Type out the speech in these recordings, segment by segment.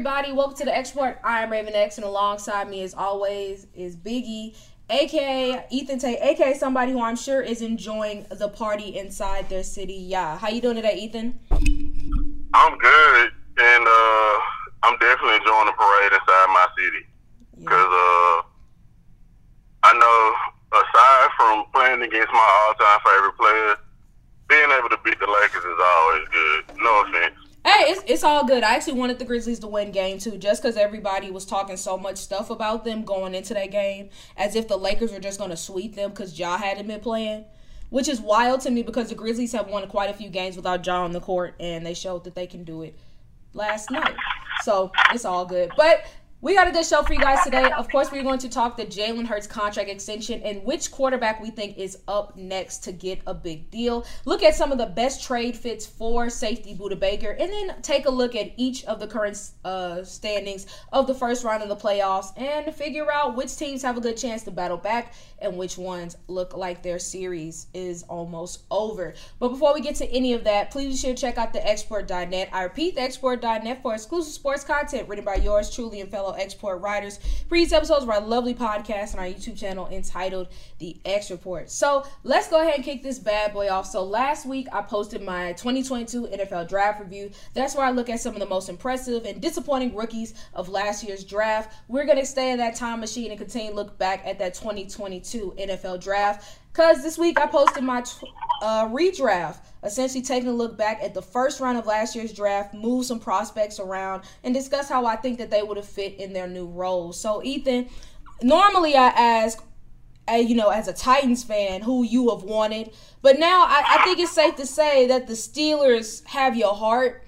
Everybody, welcome to the X Report. I am Raven X, and alongside me, as always, is Biggie, aka Ethan Tate, aka somebody who I'm sure is enjoying the party inside their city. Yeah, how you doing today, Ethan? I'm good, and uh, I'm definitely enjoying the parade inside my city because uh, I know aside from playing against my all-time favorite player, being able to beat the Lakers is always good. No offense. Hey, it's, it's all good. I actually wanted the Grizzlies to win game two just because everybody was talking so much stuff about them going into that game as if the Lakers were just going to sweep them because Ja hadn't been playing, which is wild to me because the Grizzlies have won quite a few games without Ja on the court and they showed that they can do it last night. So it's all good. But we got a good show for you guys today. Of course, we're going to talk the Jalen Hurts contract extension and which quarterback we think is up next to get a big deal. Look at some of the best trade fits for safety Budda Baker, and then take a look at each of the current uh, standings of the first round of the playoffs and figure out which teams have a good chance to battle back and which ones look like their series is almost over. But before we get to any of that, please be sure to check out the xreport.net. I repeat, the for exclusive sports content written by yours truly and fellow X Report writers. Previous episodes of our lovely podcast on our YouTube channel entitled The X Report. So let's go ahead and kick this bad boy off. So last week I posted my 2022 NFL draft review. That's where I look at some of the most impressive and disappointing rookies of last year's draft. We're going to stay in that time machine and continue to look back at that 2022 NFL draft. Because this week I posted my uh, redraft, essentially taking a look back at the first round of last year's draft, move some prospects around, and discuss how I think that they would have fit in their new roles. So, Ethan, normally I ask, you know, as a Titans fan, who you have wanted, but now I, I think it's safe to say that the Steelers have your heart.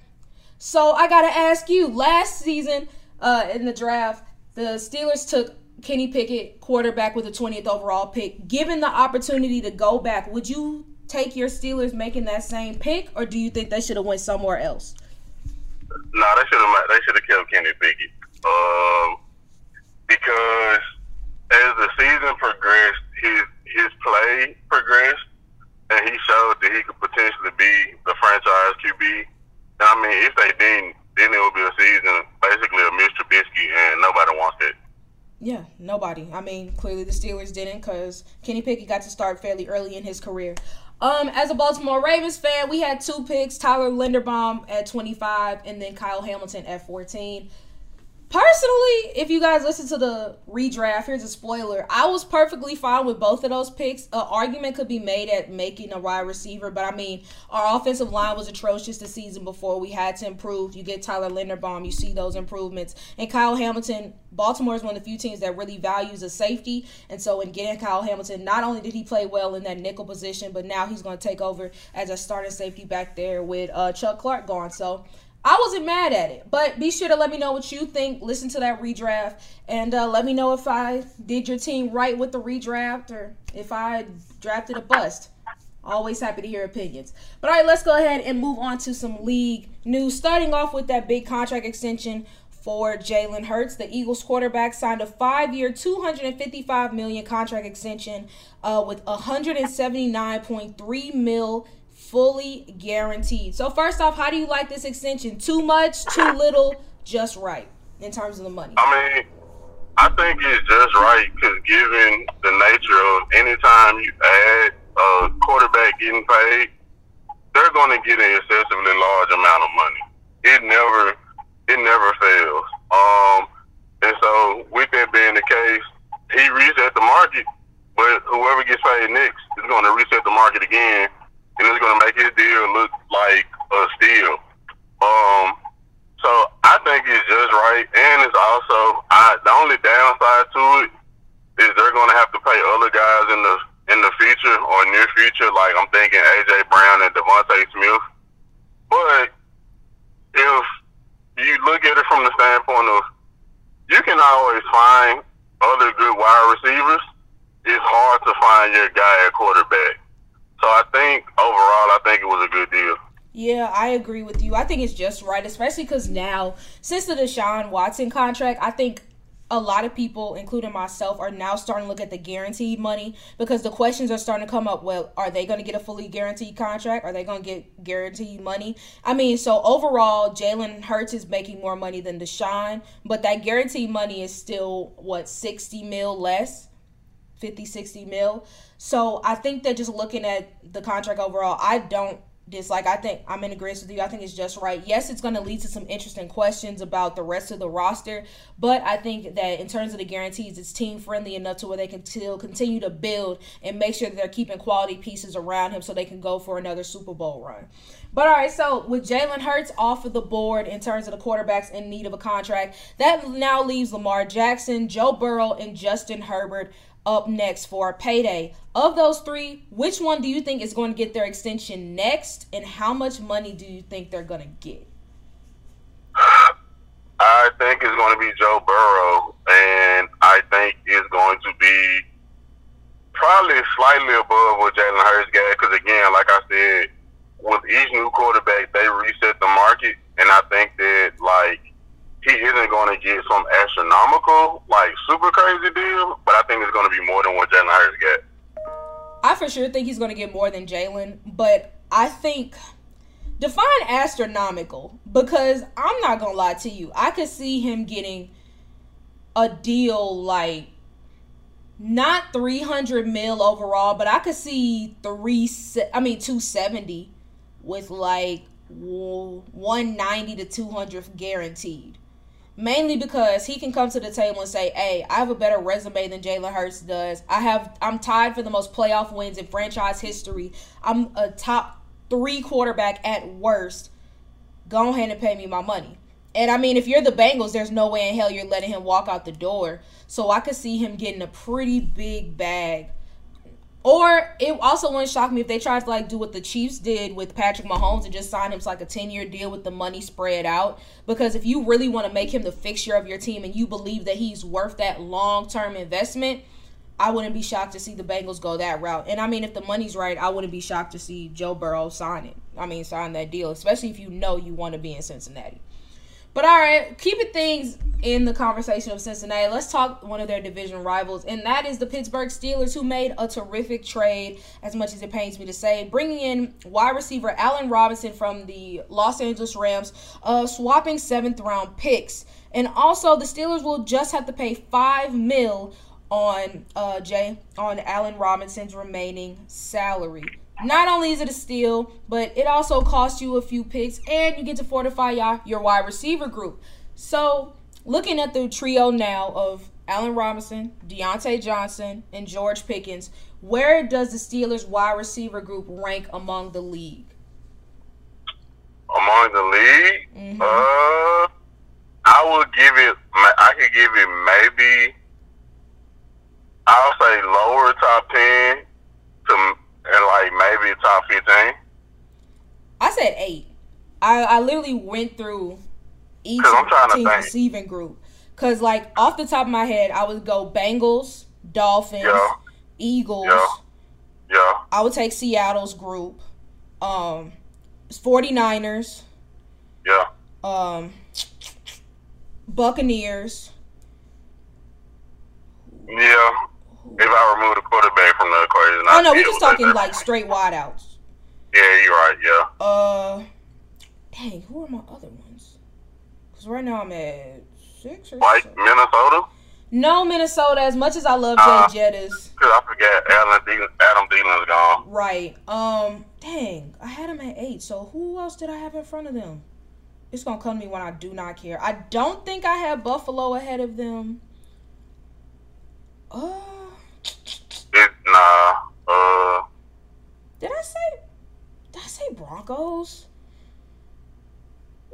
So I got to ask you, last season uh, in the draft, the Steelers took Kenny Pickett, quarterback with the 20th overall pick. Given the opportunity to go back, would you take your Steelers making that same pick, or do you think they should have went somewhere else? No, they should have. They should have kept Kenny Pickett. Um, because as the season progressed, his his play progressed, and he showed that he could potentially be the franchise QB. And I mean, if they didn't, then it would be a season basically a Mr. Trubisky, and nobody wants it. Yeah, nobody. I mean, clearly the Steelers didn't because Kenny Pickett got to start fairly early in his career. Um, as a Baltimore Ravens fan, we had two picks: Tyler Linderbaum at 25, and then Kyle Hamilton at 14. Personally, if you guys listen to the redraft, here's a spoiler. I was perfectly fine with both of those picks. An argument could be made at making a wide receiver, but I mean, our offensive line was atrocious the season before. We had to improve. You get Tyler Linderbaum, you see those improvements. And Kyle Hamilton, Baltimore is one of the few teams that really values a safety. And so, in getting Kyle Hamilton, not only did he play well in that nickel position, but now he's going to take over as a starting safety back there with uh, Chuck Clark gone. So, I wasn't mad at it, but be sure to let me know what you think. Listen to that redraft and uh, let me know if I did your team right with the redraft or if I drafted a bust. Always happy to hear opinions. But all right, let's go ahead and move on to some league news. Starting off with that big contract extension for Jalen Hurts. The Eagles quarterback signed a five-year, 255 million contract extension uh, with 179.3 mil fully guaranteed. So first off, how do you like this extension? Too much, too little, just right in terms of the money? I mean, I think it's just right because given the nature of anytime you add a quarterback getting paid, they're going to get an excessively large amount of money. It never, it never fails. Um, and so with that being the case, he reset the market, but whoever gets paid next is going to reset the market again and it's going to make his deal look like a steal. Um, so I think it's just right, and it's also I, the only downside to it is they're going to have to pay other guys in the in the future or near future. Like I'm thinking AJ Brown and DeVonta Smith. But if you look at it from the standpoint of you can always find other good wide receivers, it's hard to find your guy at quarterback. So I think overall, I think it was a good deal. Yeah, I agree with you. I think it's just right, especially because now, since the Deshaun Watson contract, I think a lot of people, including myself, are now starting to look at the guaranteed money because the questions are starting to come up. Well, are they going to get a fully guaranteed contract? Are they going to get guaranteed money? I mean, so overall, Jalen Hurts is making more money than Deshaun, but that guaranteed money is still, what, 60 mil less? 50, 60 mil. So I think that just looking at the contract overall, I don't dislike. I think I'm in agreement with you. I think it's just right. Yes, it's going to lead to some interesting questions about the rest of the roster, but I think that in terms of the guarantees, it's team friendly enough to where they can still continue to build and make sure that they're keeping quality pieces around him so they can go for another Super Bowl run. But all right, so with Jalen Hurts off of the board in terms of the quarterbacks in need of a contract, that now leaves Lamar Jackson, Joe Burrow, and Justin Herbert up next for a payday. Of those three, which one do you think is going to get their extension next, and how much money do you think they're going to get? I think it's going to be Joe Burrow, and I think it's going to be probably slightly above what Jalen Hurts got. Because again, like I said, with each new quarterback, they reset the market, and I think that like he isn't going to get some astronomical, like super crazy deal, but I think it's going to be more than what Jalen Hurts get. I for sure think he's going to get more than Jalen, but I think define astronomical because I'm not going to lie to you. I could see him getting a deal like not 300 mil overall, but I could see 3 I mean 270 with like 190 to 200 guaranteed mainly because he can come to the table and say, "Hey, I have a better resume than Jalen Hurts does. I have I'm tied for the most playoff wins in franchise history. I'm a top 3 quarterback at worst. Go ahead and pay me my money." And I mean, if you're the Bengals, there's no way in hell you're letting him walk out the door. So I could see him getting a pretty big bag or it also wouldn't shock me if they tried to like do what the Chiefs did with Patrick Mahomes and just sign him to like a 10 year deal with the money spread out. Because if you really want to make him the fixture of your team and you believe that he's worth that long term investment, I wouldn't be shocked to see the Bengals go that route. And I mean, if the money's right, I wouldn't be shocked to see Joe Burrow sign it. I mean, sign that deal, especially if you know you want to be in Cincinnati. But all right, keeping things in the conversation of Cincinnati, let's talk one of their division rivals, and that is the Pittsburgh Steelers, who made a terrific trade, as much as it pains me to say, bringing in wide receiver Allen Robinson from the Los Angeles Rams, uh, swapping seventh round picks. And also, the Steelers will just have to pay five mil on uh, Jay on Allen Robinson's remaining salary. Not only is it a steal, but it also costs you a few picks and you get to fortify your, your wide receiver group. So, looking at the trio now of Allen Robinson, Diontae Johnson, and George Pickens, where does the Steelers wide receiver group rank among the league? Among the league? Mm-hmm. Uh, I would give it, I could give it maybe, I'll say lower top 10 to and like maybe top fifteen. I said eight. I I literally went through each team receiving group. Cause like off the top of my head, I would go Bengals, Dolphins, yeah. Eagles. Yeah. yeah. I would take Seattle's group. Um 49ers. Yeah. Um Buccaneers. Yeah. If I remove the quarterback from the equation, I oh no, we're just talking like straight wideouts. Yeah, you're right. Yeah. Uh, dang, who are my other ones? Because right now I'm at six or like seven. Minnesota. No, Minnesota. As much as I love uh, Jay Jettas. Cause I forget Adam Adam Thielen's gone. Right. Um. Dang, I had him at eight. So who else did I have in front of them? It's gonna come to me when I do not care. I don't think I have Buffalo ahead of them. Oh. It, nah. Uh. Did I say? Did I say Broncos?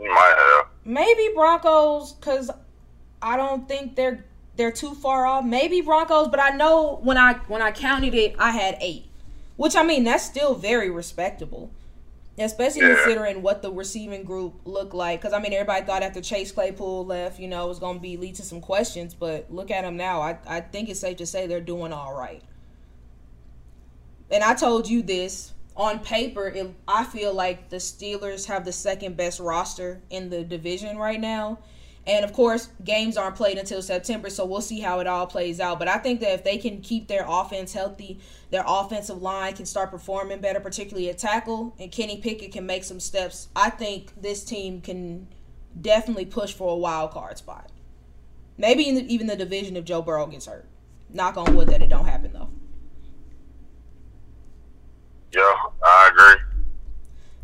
You might have. Maybe Broncos, cause I don't think they're they're too far off. Maybe Broncos, but I know when I when I counted it, I had eight, which I mean that's still very respectable especially yeah. considering what the receiving group looked like. Because I mean, everybody thought after Chase Claypool left, you know, it was going to be lead to some questions. But look at them now. I I think it's safe to say they're doing all right. And I told you this on paper. It, I feel like the Steelers have the second best roster in the division right now. And of course, games aren't played until September, so we'll see how it all plays out. But I think that if they can keep their offense healthy, their offensive line can start performing better, particularly at tackle, and Kenny Pickett can make some steps. I think this team can definitely push for a wild card spot. Maybe in the, even the division if Joe Burrow gets hurt. Knock on wood that it don't happen though. Yeah, I agree.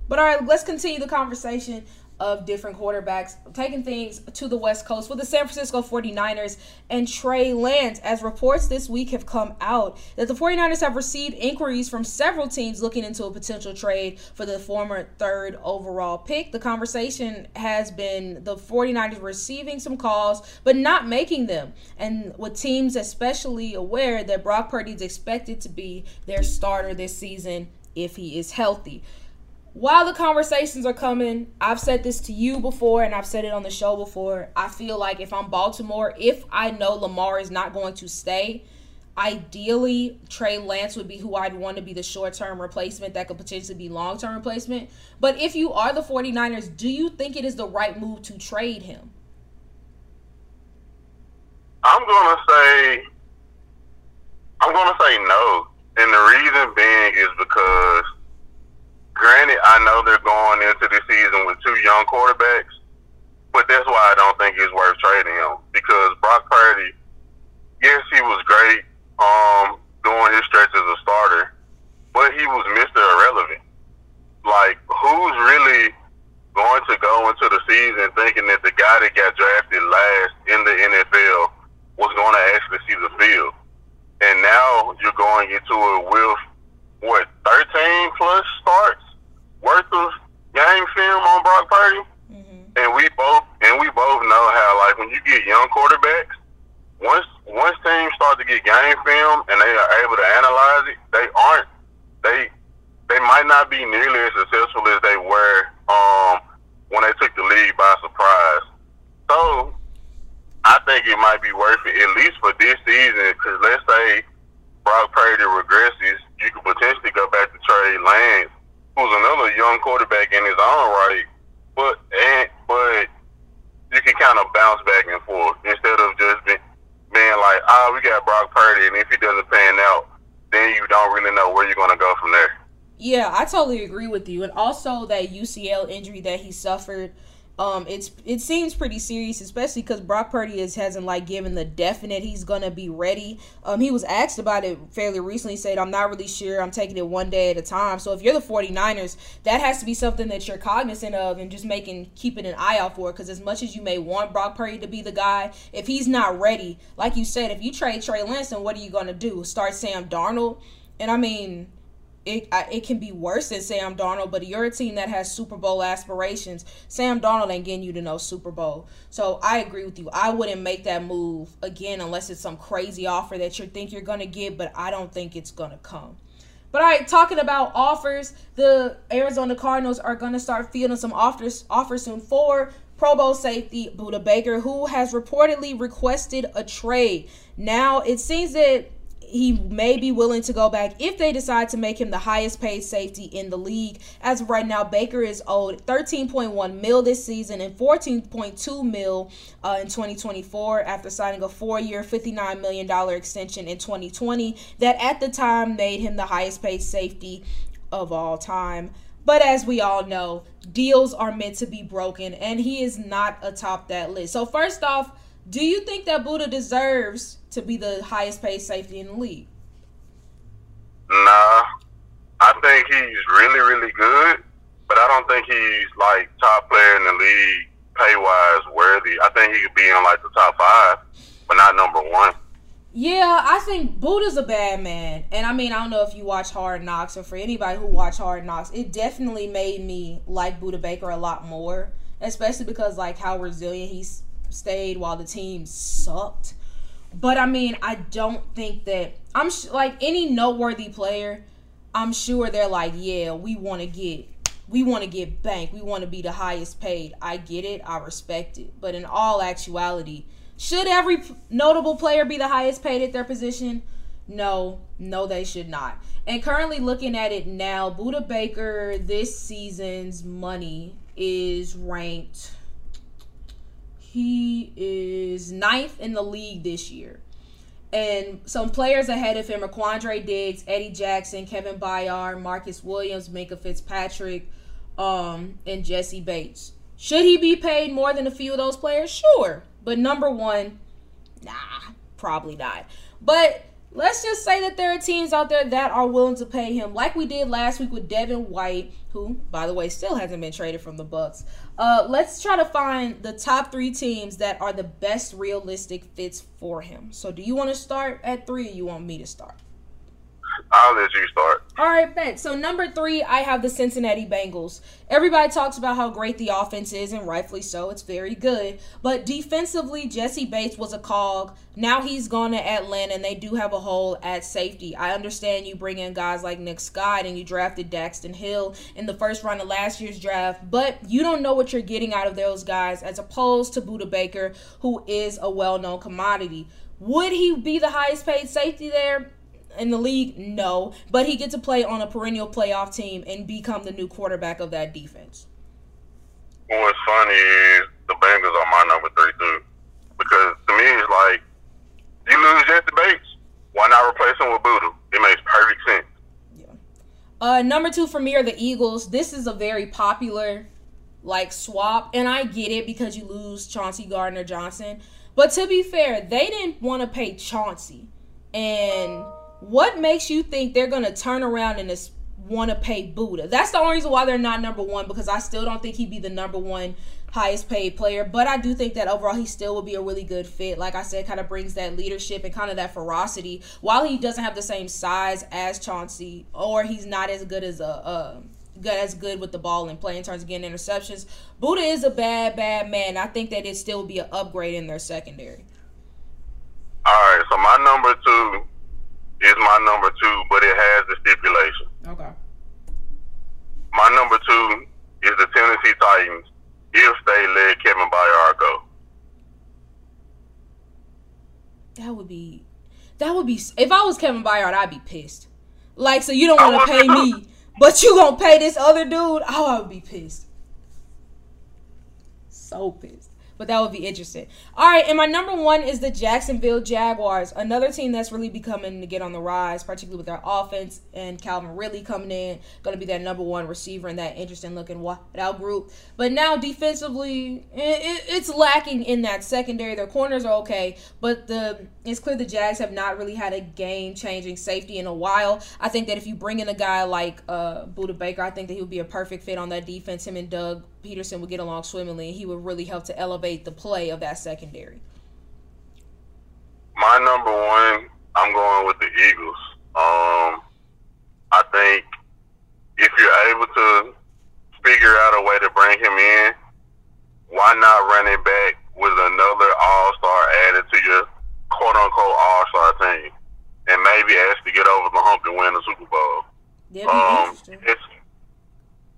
But all right, let's continue the conversation of different quarterbacks taking things to the West Coast with the San Francisco 49ers and Trey Lance. As reports this week have come out that the 49ers have received inquiries from several teams looking into a potential trade for the former third overall pick. The conversation has been the 49ers receiving some calls but not making them. And with teams especially aware that Brock Purdy is expected to be their starter this season if he is healthy while the conversations are coming, I've said this to you before and I've said it on the show before. I feel like if I'm Baltimore, if I know Lamar is not going to stay, ideally Trey Lance would be who I'd want to be the short-term replacement that could potentially be long-term replacement. But if you are the 49ers, do you think it is the right move to trade him? I'm going to say I'm going to say no. And the reason being is because Granted, I know they're going into the season with two young quarterbacks, but that's why I don't think it's worth trading him because Brock Purdy, yes, he was great um, during his stretch as a starter, but he was Mr. Irrelevant. Like, who's really going to go into the season thinking that the guy that got drafted last in the NFL was going to actually see the field? And now you're going into it with what 13 plus starts worth of game film on Brock Purdy, mm-hmm. and we both and we both know how like when you get young quarterbacks, once once teams start to get game film and they are able to analyze it, they aren't they they might not be nearly as successful as they were um, when they took the league by surprise. So I think it might be worth it at least for this season because let's say Brock Purdy regresses, you could potentially go back to Trey Lance who's another young quarterback in his own right, but and but you can kind of bounce back and forth instead of just being, like, ah, oh, we got Brock Purdy, and if he doesn't pan out, then you don't really know where you're going to go from there. Yeah, I totally agree with you, and also that UCL injury that he suffered um, it's it seems pretty serious, especially because Brock Purdy is hasn't like given the definite he's gonna be ready. Um, he was asked about it fairly recently, said I'm not really sure. I'm taking it one day at a time. So if you're the 49ers, that has to be something that you're cognizant of and just making keeping an eye out for. Because as much as you may want Brock Purdy to be the guy, if he's not ready, like you said, if you trade Trey Lance, then what are you gonna do? Start Sam Darnold? And I mean, it it can be worse than Sam Darnold, but you're a team that has Super Bowl aspirations. Sam Darnold ain't getting you to no Super Bowl. So I agree with you. I wouldn't make that move again unless it's some crazy offer that you think you're gonna get, but I don't think it's gonna come. But all right, talking about offers, the Arizona Cardinals are gonna start fielding some offers offers soon for Pro Bowl safety Budda Baker, who has reportedly requested a trade. Now it seems that he may be willing to go back if they decide to make him the highest paid safety in the league. As of right now, Baker is owed 13.1 mil this season and 14.2 mil uh, in 2024 after signing a four-year, 59 million dollar extension in 2020 that at the time made him the highest paid safety of all time. But as we all know, deals are meant to be broken, and he is not atop that list. So first off do you think that Budda deserves to be the highest paid safety in the league? Nah. I think he's really, really good, but I don't think he's like top player in the league pay wise worthy. I think he could be in like the top five, but not number one. Yeah, I think Budda's a bad man. And I mean, I don't know if you watch Hard Knocks or for anybody who watch Hard Knocks, it definitely made me like Budda Baker a lot more, especially because like how resilient he's stayed while the team sucked. But I mean, I don't think that I'm sh- like any noteworthy player. I'm sure they're like, yeah, we want to get, we want to get bank. We want to be the highest paid. I get it. I respect it. But in all actuality, should every notable player be the highest paid at their position? No, no, they should not. And currently looking at it now, Budda Baker this season's money is ranked he is ninth in the league this year. And some players ahead of him are Quandre Diggs, Eddie Jackson, Kevin Byard, Marcus Williams, Minkah Fitzpatrick, um, and Jessie Bates. Should he be paid more than a few of those players? Sure. But number one, nah, probably not. But let's just say that there are teams out there that are willing to pay him, like we did last week with Devin White, who, by the way, still hasn't been traded from the Bucks. Uh, let's try to find the top three teams that are the best realistic fits for him. So, do you want to start at three, or you want me to start? I'll let you start. All right, bet. So number three, I have the Cincinnati Bengals. Everybody talks about how great the offense is, and rightfully so. It's very good. But defensively, Jessie Bates was a cog. Now he's gone to Atlanta, and they do have a hole at safety. I understand you bring in guys like Nick Scott, and you drafted Daxton Hill in the first round of last year's draft, but you don't know what you're getting out of those guys, as opposed to Budda Baker, who is a well-known commodity. Would he be the highest paid safety there? In the league? No. But he gets to play on a perennial playoff team and become the new quarterback of that defense. Well, What's funny is the Bengals are my number three too. Because to me it's like you lose Jessie Bates, why not replace him with Budda? It makes perfect sense. Yeah. Uh number two for me are the Eagles. This is a very popular like swap, and I get it because you lose Chauncey Gardner Johnson. But to be fair, they didn't want to pay Chauncey. And what makes you think they're going to turn around and want to pay Budda? That's the only reason why they're not number one because I still don't think he'd be the number one highest paid player. But I do think that overall he still will be a really good fit. Like I said, kind of brings that leadership and kind of that ferocity. While he doesn't have the same size as Chauncey, or he's not as good as a. Uh, good as good with the ball and play in terms of getting interceptions. Budda is a bad, bad man. I think that it still be an upgrade in their secondary. All right, so my number two is my number two, but it has the stipulation. Okay. My number two is the Tennessee Titans if they let Kevin Byard go. That would be, that would be. If I was Kevin Byard, I'd be pissed. Like, so you don't want to pay me, but you gonna pay this other dude? Oh, I would be pissed. So pissed but that would be interesting. All right, and my number one is the Jacksonville Jaguars, another team that's really becoming to get on the rise, particularly with their offense and Calvin Ridley coming in, going to be that number one receiver in that interesting looking wideout group. But now defensively, it's lacking in that secondary. Their corners are okay, but the it's clear the Jags have not really had a game changing safety in a while. I think that if you bring in a guy like uh, Budda Baker, I think that he would be a perfect fit on that defense. Him and Doug Pederson would get along swimmingly, and he would really help to elevate the play of that secondary. My number one, I'm going with the Eagles. Um, I think if you're able to figure out a way to bring him in, why not run it back with another All Star added to your quote unquote All Star team, and maybe ask to get over the hump and win the Super Bowl. Yeah, um, it's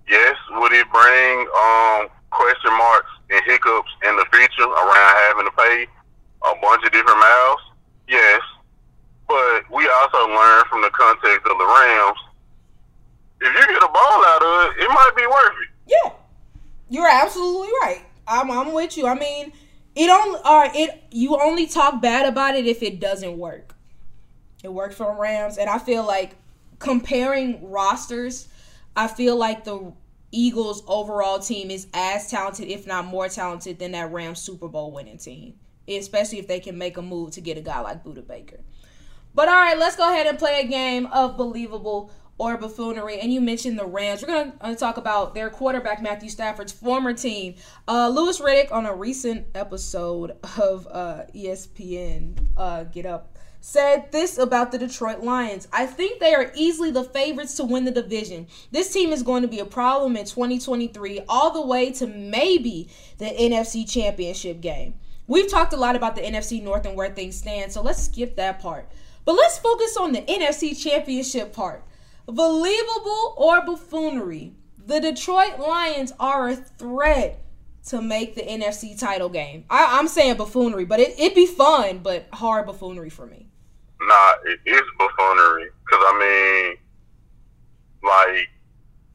yes, would it bring um, question marks and hiccups in the future around having to pay a bunch of different miles? Yes. But we also learn from the context of the Rams, if you get a ball out of it, it might be worth it. Yeah. You're absolutely right. I'm, I'm with you. I mean, it only uh, it you only talk bad about it if it doesn't work. It worked for Rams, and I feel like comparing rosters, I feel like the Eagles overall team is as talented, if not more talented, than that Rams Super Bowl winning team. Especially if they can make a move to get a guy like Budda Baker. But all right, let's go ahead and play a game of believable or buffoonery. And you mentioned the Rams. We're going to uh, talk about their quarterback, Matthew Stafford's former team. Uh, Louis Riddick, on a recent episode of uh, ESPN uh, Get Up, said this about the Detroit Lions. I think they are easily the favorites to win the division. This team is going to be a problem in 2023, all the way to maybe the NFC Championship game. We've talked a lot about the NFC North and where things stand, so let's skip that part. But let's focus on the NFC Championship part. Believable or buffoonery, the Detroit Lions are a threat to make the NFC title game. I, am saying buffoonery, but it, it'd be fun, but hard buffoonery for me. Nah, it is buffoonery. Because, I mean, like,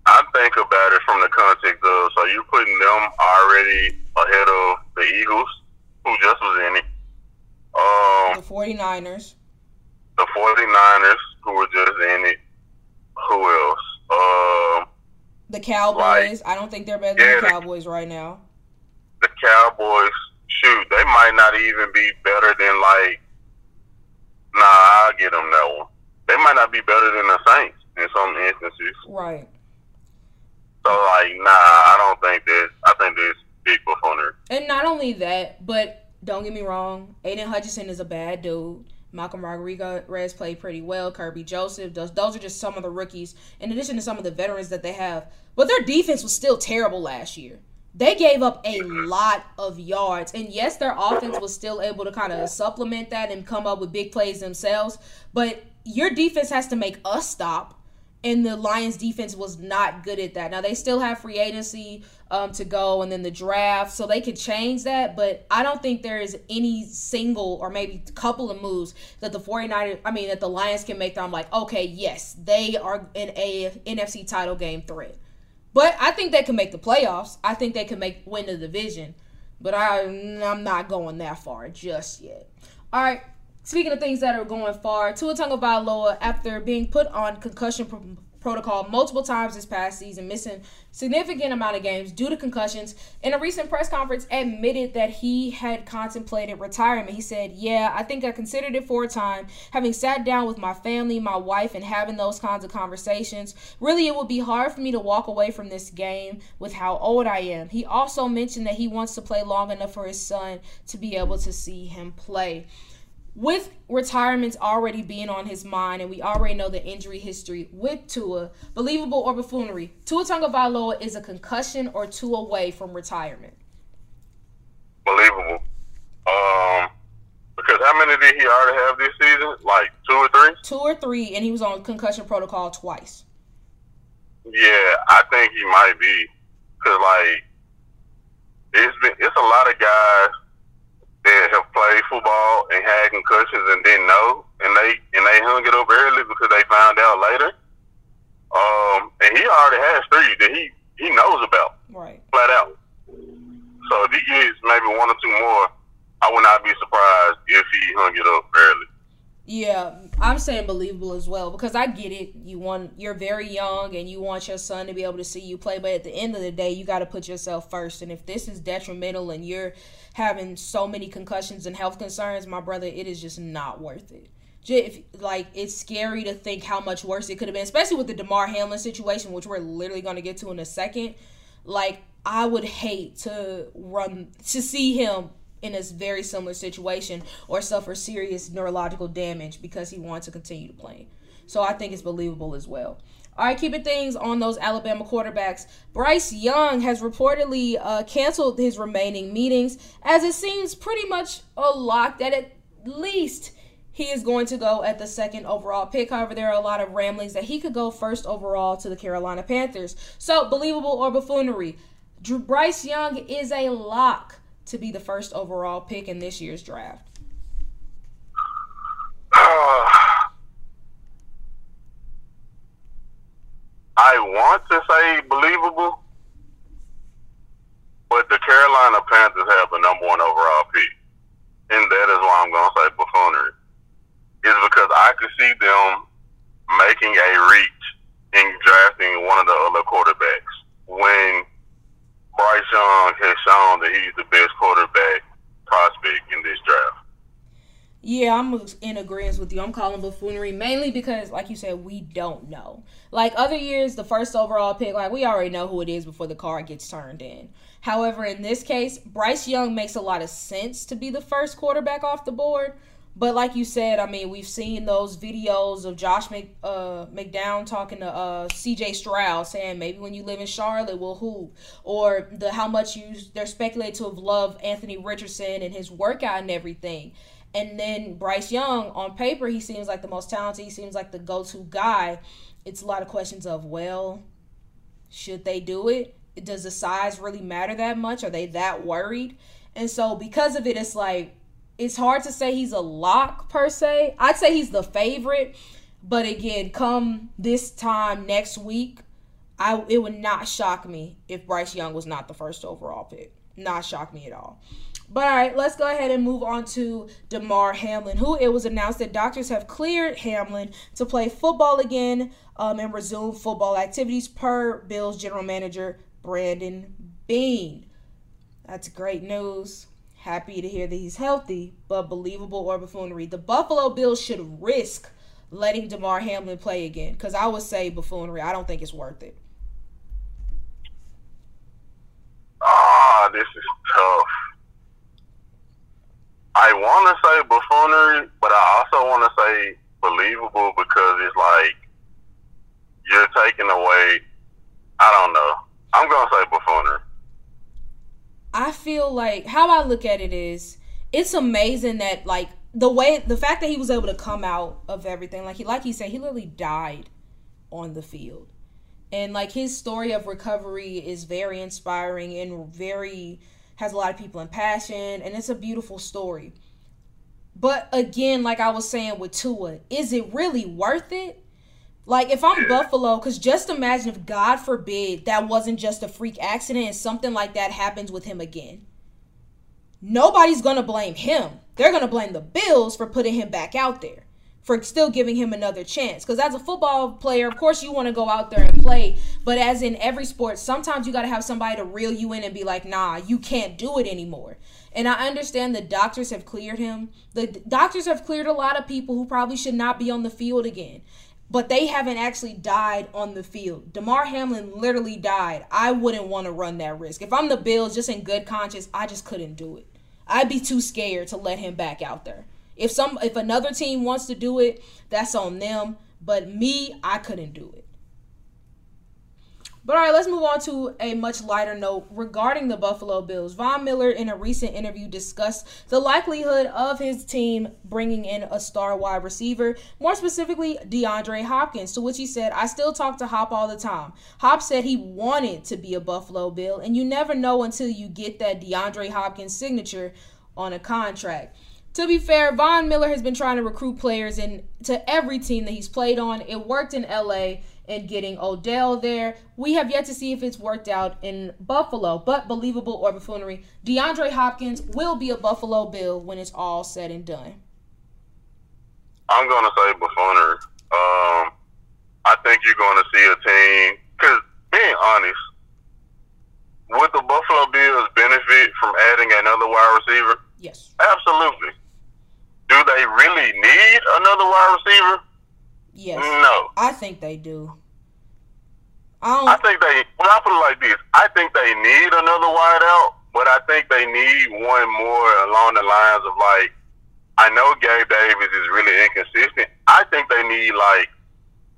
I think about it from the context of so you're putting them already ahead of the Eagles who just was in it. Um, the 49ers. The 49ers, who were just in it. Who else? Um, the Cowboys. Like, I don't think they're better than yeah, the Cowboys right now. The Cowboys, shoot, they might not even be better than like. Nah, I'll get them that one. They might not be better than the Saints in some instances. Right. So like, nah, I don't think that. I think this big buffoonery. And not only that, but don't get me wrong, Aidan Hutchinson is a bad dude. Malcolm Rodriguez played pretty well. Kerby Joseph, those those are just some of the rookies, in addition to some of the veterans that they have. But their defense was still terrible last year. They gave up a lot of yards. And yes, their offense was still able to kind of supplement that and come up with big plays themselves. But your defense has to make us stop and the Lions defense was not good at that. Now they still have free agency um, to go and then the draft, so they could change that. But I don't think there is any single or maybe couple of moves that the 49ers, I mean, that the Lions can make that I'm like, okay, yes, they are in a NFC title game threat. But I think they can make the playoffs. I think they can make win the division. But I, I'm not going that far just yet. All right. Speaking of things that are going far, Tua Tagovailoa, after being put on concussion protocol multiple times this past season, missing significant amount of games due to concussions, in a recent press conference admitted that he had contemplated retirement. He said, "Yeah, I think I considered it for a time. Having sat down with my family, my wife, and having those kinds of conversations, really, it would be hard for me to walk away from this game with how old I am." He also mentioned that he wants to play long enough for his son to be able to see him play with retirements already being on his mind, and we already know the injury history with Tua, believable or buffoonery, Tua Tagovailoa is a concussion or two away from retirement. Believable. Um, because how many did he already have this season? Like two or three? Two or three, and he was on concussion protocol twice. Yeah, I think he might be, cause like it's been it's a lot of guys that have played football and had concussions and didn't know, and they and they hung it up early because they found out later. Um, and he already has three that he he knows about, right? Flat out. So if he gets maybe one or two more, I would not be surprised if he hung it up early. Yeah, I'm saying believable as well because I get it. You want you're very young and you want your son to be able to see you play, but at the end of the day, you got to put yourself first. And if this is detrimental and you're having so many concussions and health concerns, my brother, it is just not worth it. Like it's scary to think how much worse it could have been, especially with the Damar Hamlin situation, which we're literally going to get to in a second. Like I would hate to run to see him in a very similar situation or suffer serious neurological damage because he wants to continue to play. So I think it's believable as well. All right, keeping things on those Alabama quarterbacks. Bryce Young has reportedly uh, canceled his remaining meetings as it seems pretty much a lock that at least he is going to go at the second overall pick. However, there are a lot of ramblings that he could go first overall to the Carolina Panthers. So, believable or buffoonery? Drew Bryce Young is a lock to be the first overall pick in this year's draft? Uh, I want to say believable, but the Carolina Panthers have the number one overall pick. And that is why I'm going to say buffoonery. Is because I could see them making a reach in drafting one of the other quarterbacks when Bryce Young has shown that he's the best quarterback prospect in this draft. Yeah, I'm in agreement with you. I'm calling buffoonery mainly because, like you said, we don't know. Like other years, the first overall pick, like we already know who it is before the card gets turned in. However, in this case, Bryce Young makes a lot of sense to be the first quarterback off the board but like you said, I mean, we've seen those videos of Josh Mc, uh, McCown talking to uh, C.J. Stroud saying maybe when you live in Charlotte, we'll hoop, or the how much you they're speculated to have loved Anthony Richardson and his workout and everything. And then Bryce Young, on paper, he seems like the most talented. He seems like the go-to guy. It's a lot of questions of, well, should they do it? Does the size really matter that much? Are they that worried? And so because of it, it's like it's hard to say he's a lock per se. I'd say he's the favorite, but again, come this time next week, I it would not shock me if Bryce Young was not the first overall pick. Not shock me at all. But all right, let's go ahead and move on to Damar Hamlin, who it was announced that doctors have cleared Hamlin to play football again um, and resume football activities per Bills general manager Brandon Beane. That's great news. Happy to hear that he's healthy, but believable or buffoonery. The Buffalo Bills should risk letting Damar Hamlin play again because I would say buffoonery. I don't think it's worth it. Ah, this is tough. I want to say buffoonery, but I also want to say believable because it's like you're taking away. I don't know. I'm gonna say buffoonery. I feel like how I look at it is it's amazing that like the way the fact that he was able to come out of everything like he like he said he literally died on the field and like his story of recovery is very inspiring and very has a lot of people in passion and it's a beautiful story but again like i was saying with tua is it really worth it like if I'm Buffalo, because just imagine if God forbid that wasn't just a freak accident and something like that happens with him again. Nobody's gonna blame him. They're gonna blame the Bills for putting him back out there, for still giving him another chance. Because as a football player, of course you want to go out there and play, but as in every sport, sometimes you gotta have somebody to reel you in and be like, nah, you can't do it anymore. And I understand the doctors have cleared him. The doctors have cleared a lot of people who probably should not be on the field again but they haven't actually died on the field. Damar Hamlin literally died. I wouldn't want to run that risk. If I'm the Bills, just in good conscience, I just couldn't do it. I'd be too scared to let him back out there. If some if another team wants to do it, that's on them, but me, I couldn't do it. But all right, let's move on to a much lighter note regarding the Buffalo Bills. Von Miller, in a recent interview, discussed the likelihood of his team bringing in a star wide receiver, more specifically DeAndre Hopkins. To which he said, I still talk to Hop all the time. Hop said he wanted to be a Buffalo Bill, and you never know until you get that DeAndre Hopkins signature on a contract. To be fair, Von Miller has been trying to recruit players into every team that he's played on. It worked in LA and getting Odell there. We have yet to see if it's worked out in Buffalo, but believable or buffoonery, DeAndre Hopkins will be a Buffalo Bill when it's all said and done. I'm going to say buffoonery. Um, I think you're going to see a team, because being honest, would the Buffalo Bills benefit from adding another wide receiver? Yes. Absolutely. Do they really need another wide receiver? Yes. No. I think they do. I, I think they. Well, I put it like this: I think they need another wideout, but I think they need one more along the lines of like. I know Gabe Davis is really inconsistent. I think they need like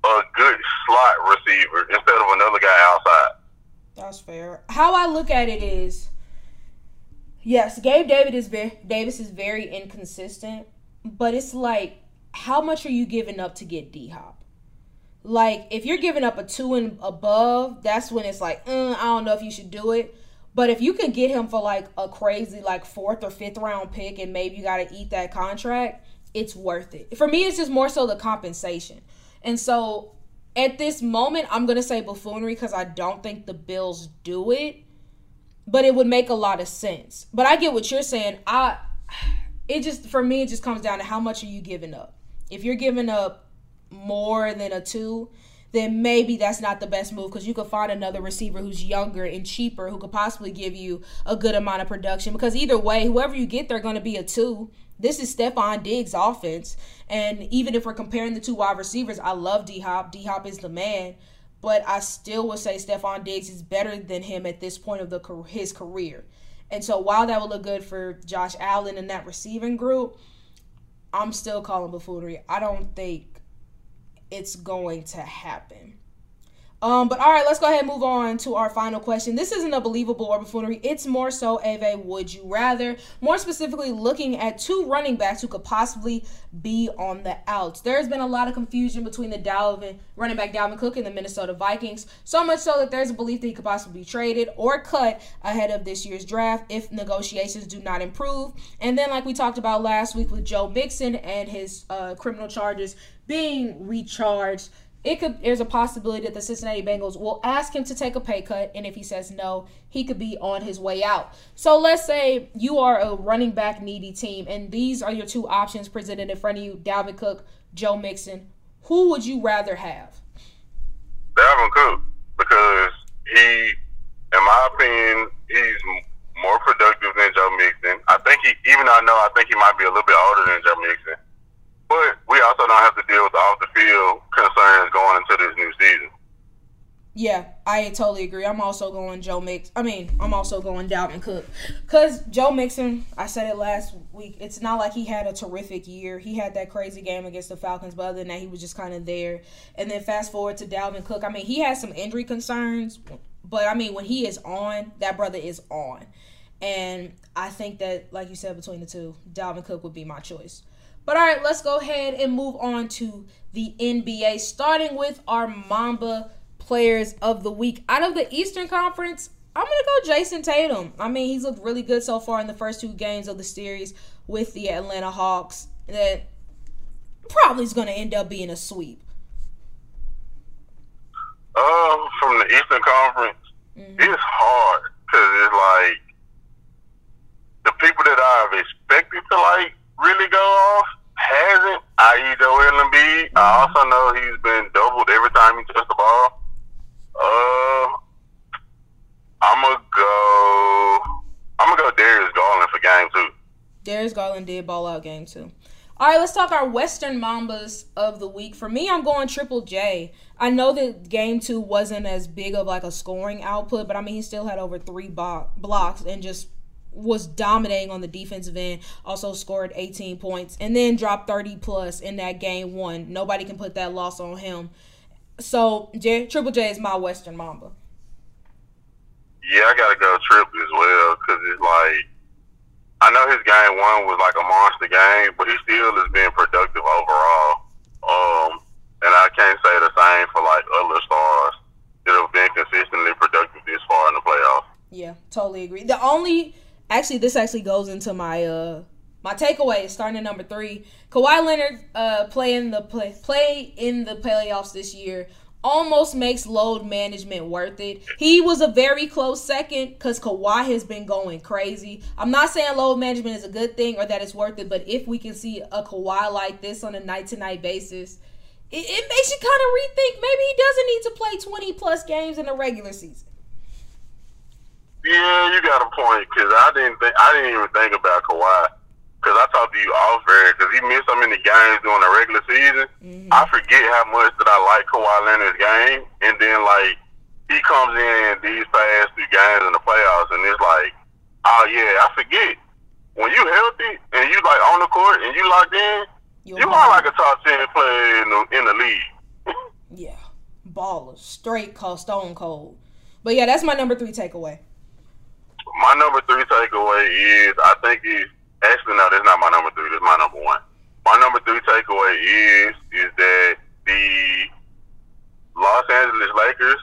a good slot receiver instead of another guy outside. That's fair. How I look at it is, yes, Gabe David is very, Davis is very inconsistent, but it's like, how much are you giving up to get D Hop? Like if you're giving up a two and above, that's when it's like, mm, I don't know if you should do it. But if you can get him for like a crazy like fourth or fifth round pick, and maybe you got to eat that contract, it's worth it. For me, it's just more so the compensation. And so at this moment, I'm gonna say buffoonery because I don't think the Bills do it, but it would make a lot of sense. But I get what you're saying. I it just for me, it just comes down to how much are you giving up. If you're giving up more than a two, then maybe that's not the best move because you could find another receiver who's younger and cheaper who could possibly give you a good amount of production. Because either way, whoever you get, they're going to be a two. This is Stefon Diggs' offense. And even if we're comparing the two wide receivers, I love D Hop. D Hop is the man. But I still would say Stefon Diggs is better than him at this point of the his career. And so while that would look good for Josh Allen and that receiving group, I'm still calling buffoonery. I don't think it's going to happen. Um, but all right, let's go ahead and move on to our final question. This isn't a believable or buffoonery. It's more so of a would you rather. More specifically, looking at two running backs who could possibly be on the outs. There's been a lot of confusion between the Dalvin running back Dalvin Cook and the Minnesota Vikings. So much so that there's a belief that he could possibly be traded or cut ahead of this year's draft if negotiations do not improve. And then, like we talked about last week with Joe Mixon and his uh, criminal charges being recharged it could there's a possibility that the Cincinnati Bengals will ask him to take a pay cut and if he says no, he could be on his way out. So let's say you are a running back needy team and these are your two options presented in front of you, Dalvin Cook, Joe Mixon. Who would you rather have? Dalvin Cook because he in my opinion, he's more productive than Joe Mixon. I think he even I know I think he might be a little bit older than Joe Mixon. But we also don't have to deal with the off the field concerns going into this new season. Yeah, I totally agree. I'm also going Joe Mix. I mean, I'm also going Dalvin Cook. Because Joe Mixon, I said it last week, it's not like he had a terrific year. He had that crazy game against the Falcons, but other than that, he was just kind of there. And then fast forward to Dalvin Cook. I mean, he has some injury concerns, but I mean, when he is on, that brother is on. And I think that, like you said, between the two, Dalvin Cook would be my choice. But all right, let's go ahead and move on to the NBA, starting with our Mamba players of the week. Out of the Eastern Conference, I'm going to go Jayson Tatum. I mean, he's looked really good so far in the first two games of the series with the Atlanta Hawks. That probably is going to end up being a sweep. Uh, from the Eastern Conference, mm-hmm. it's hard because it's like the people that I've expected to like really go off hasn't, i.e. Joel Embiid. Mm-hmm. I also know he's been doubled every time he touches the ball. Uh, I'm gonna go. I'm gonna go Darius Garland for game two. Darius Garland did ball out game two. All right, let's talk our Western Mambas of the week. For me, I'm going Triple J. I know that game two wasn't as big of like a scoring output, but I mean he still had over three bo- blocks and just was dominating on the defensive end. Also scored 18 points and then dropped 30 plus in that game one. Nobody can put that loss on him. So J, Triple J is my Western Mamba. Yeah, I gotta go Triple as well because it's like I know his game one was like a monster game, but he still is being productive overall. Um, and I can't say the same for like other stars that have been consistently productive this far in the playoffs. Yeah, totally agree. The only actually this actually goes into my uh my takeaway starting at number three. Kawhi Leonard uh playing the play play in the playoffs this year almost makes load management worth it. He was a very close second because Kawhi has been going crazy. I'm not saying load management is a good thing or that it's worth it, but if we can see a Kawhi like this on a night to night basis, it, it makes you kind of rethink maybe he doesn't need to play 20 plus games in the regular season. Yeah, you got a point because I didn't think I didn't even think about Kawhi because I talked to you off air because he missed so many games during the regular season. Mm-hmm. I forget how much that I like Kawhi Leonard's game, and then like he comes in these past two games in the playoffs, and it's like, oh yeah, I forget when you healthy and you like on the court and you locked in, you, you are like a top ten player in the in the league. yeah, baller, straight, called stone cold. But yeah, that's my number three takeaway my number three takeaway is I think is actually no, that's not my number three. That's my number one. My number three takeaway is is that the Los Angeles Lakers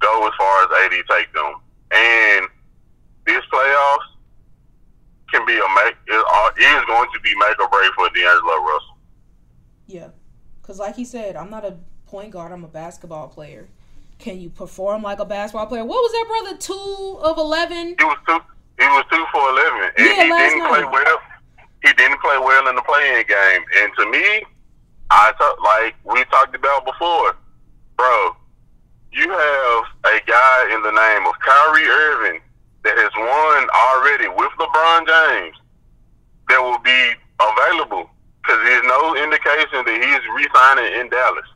go as far as AD take them, and this playoffs can be a make uh, is going to be make or break for D'Angelo Russell. Yeah, because like he said, I'm not a point guard. I'm a basketball player. Can you perform like a basketball player? What was that brother? Two of eleven. He was two. He was two for eleven, and yeah, he didn't night. play well. He didn't play well in the playing game, and to me, I thought like we talked about before, bro. You have a guy in the name of Kyrie Irving that has won already with LeBron James that will be available because there's no indication that he's re-signing in Dallas.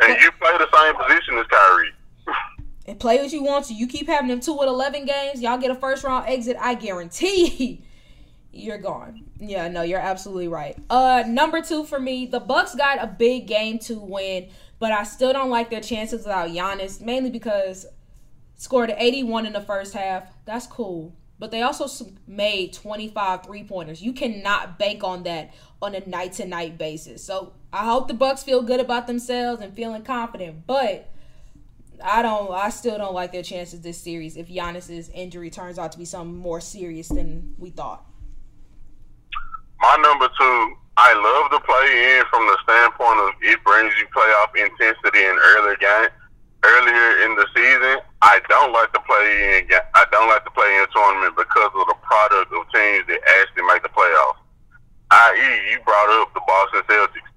And you play the same position as Kyrie. and play what you want to. You keep having them two with eleven games. Y'all get a first round exit. I guarantee you're gone. Yeah, no, you're absolutely right. Uh, number two for me, the Bucks got a big game to win, but I still don't like their chances without Giannis, mainly because scored 81 in the first half. That's cool. But they also made 25 three pointers. You cannot bank on that on a night to night basis. So I hope the Bucks feel good about themselves and feeling confident. But I don't. I still don't like their chances this series if Giannis's injury turns out to be something more serious than we thought. My number two I love the play in from the standpoint of it brings you playoff intensity in earlier game, earlier in the season. I don't like to play in. I don't like to play in a tournament because of the product of teams that actually make the playoffs. I.e., you brought up the Boston Celtics,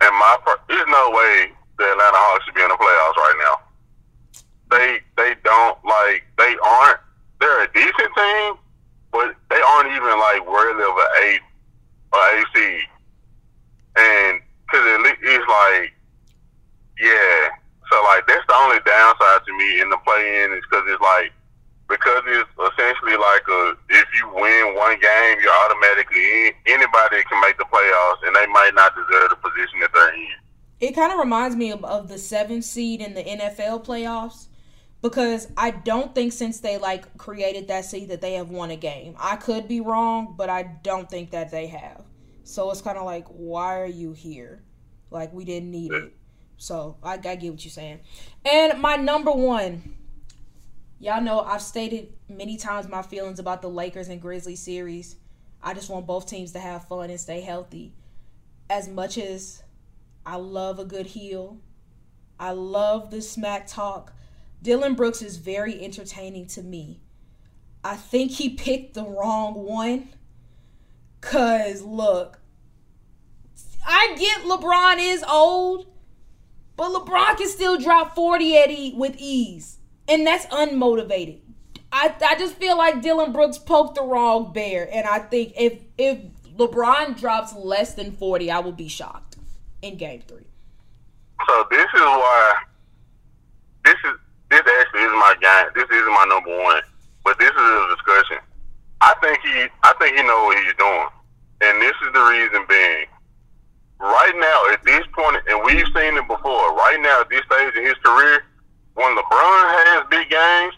and my there's no way the Atlanta Hawks should be in the playoffs right now. They they don't like they aren't. They're a decent team, but they aren't even like worthy of an eight or eight seed. And because it's like, yeah. So like that's the only downside to me in the play in is because it's like because it's essentially like a if you win one game, you're automatically in. Anybody can make the playoffs, and they might not deserve the position that they're in. It kind of reminds me of, of the seventh seed in the NFL playoffs because I don't think since they like created that seed that they have won a game. I could be wrong, but I don't think that they have. So it's kind of like, why are you here? Like we didn't need it. So I, I get what you're saying. And my number one, y'all know I've stated many times my feelings about the Lakers and Grizzlies series. I just want both teams to have fun and stay healthy. As much as I love a good heel, I love the smack talk. Dillon Brooks is very entertaining to me. I think he picked the wrong one Cause look, I get LeBron is old, but LeBron can still drop 40 at e- with ease. And that's unmotivated. I, I just feel like Dillon Brooks poked the wrong bear. And I think if if LeBron drops less than 40, I will be shocked in game three. So this is why this is this actually is my game. This is my number one. But this is a discussion. I think he I think he knows what he's doing. And this is the reason being. Right now, at this point, and we've seen it before, right now at this stage in his career, when LeBron has big games,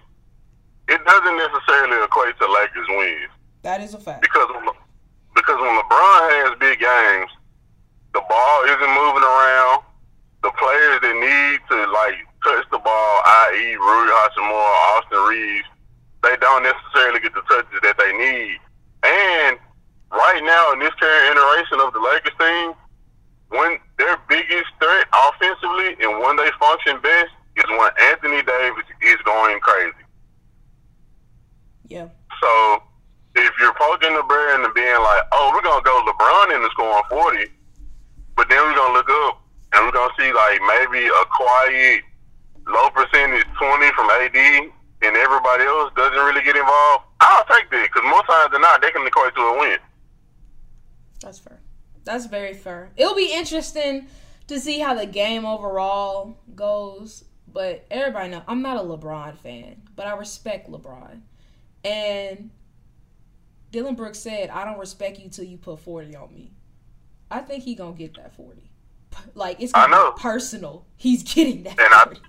it doesn't necessarily equate to Lakers wins. That is a fact. Because because when LeBron has big games, the ball isn't moving around. The players that need to like touch the ball, i.e., Rui Hachimura, Austin Reaves, they don't necessarily get the touches that they need. And right now in this current iteration of the Lakers team, when their biggest threat offensively and when they function best is when Anthony Davis is going crazy. Yeah. So if you're poking the bear and being like, oh, we're gonna go LeBron in the scoring forty, but then we're gonna look up and we're gonna see like maybe a quiet low percentage twenty from AD and everybody else doesn't really get involved, I'll take that because most times than not, they can equate to a win. That's fair. That's very fair. It'll be interesting to see how the game overall goes. But everybody know I'm not a LeBron fan, but I respect LeBron. And Dillon Brooks said, "I don't respect you till you put 40 on me." I think he gonna get that 40. Like it's gonna be personal. He's getting that. And 40.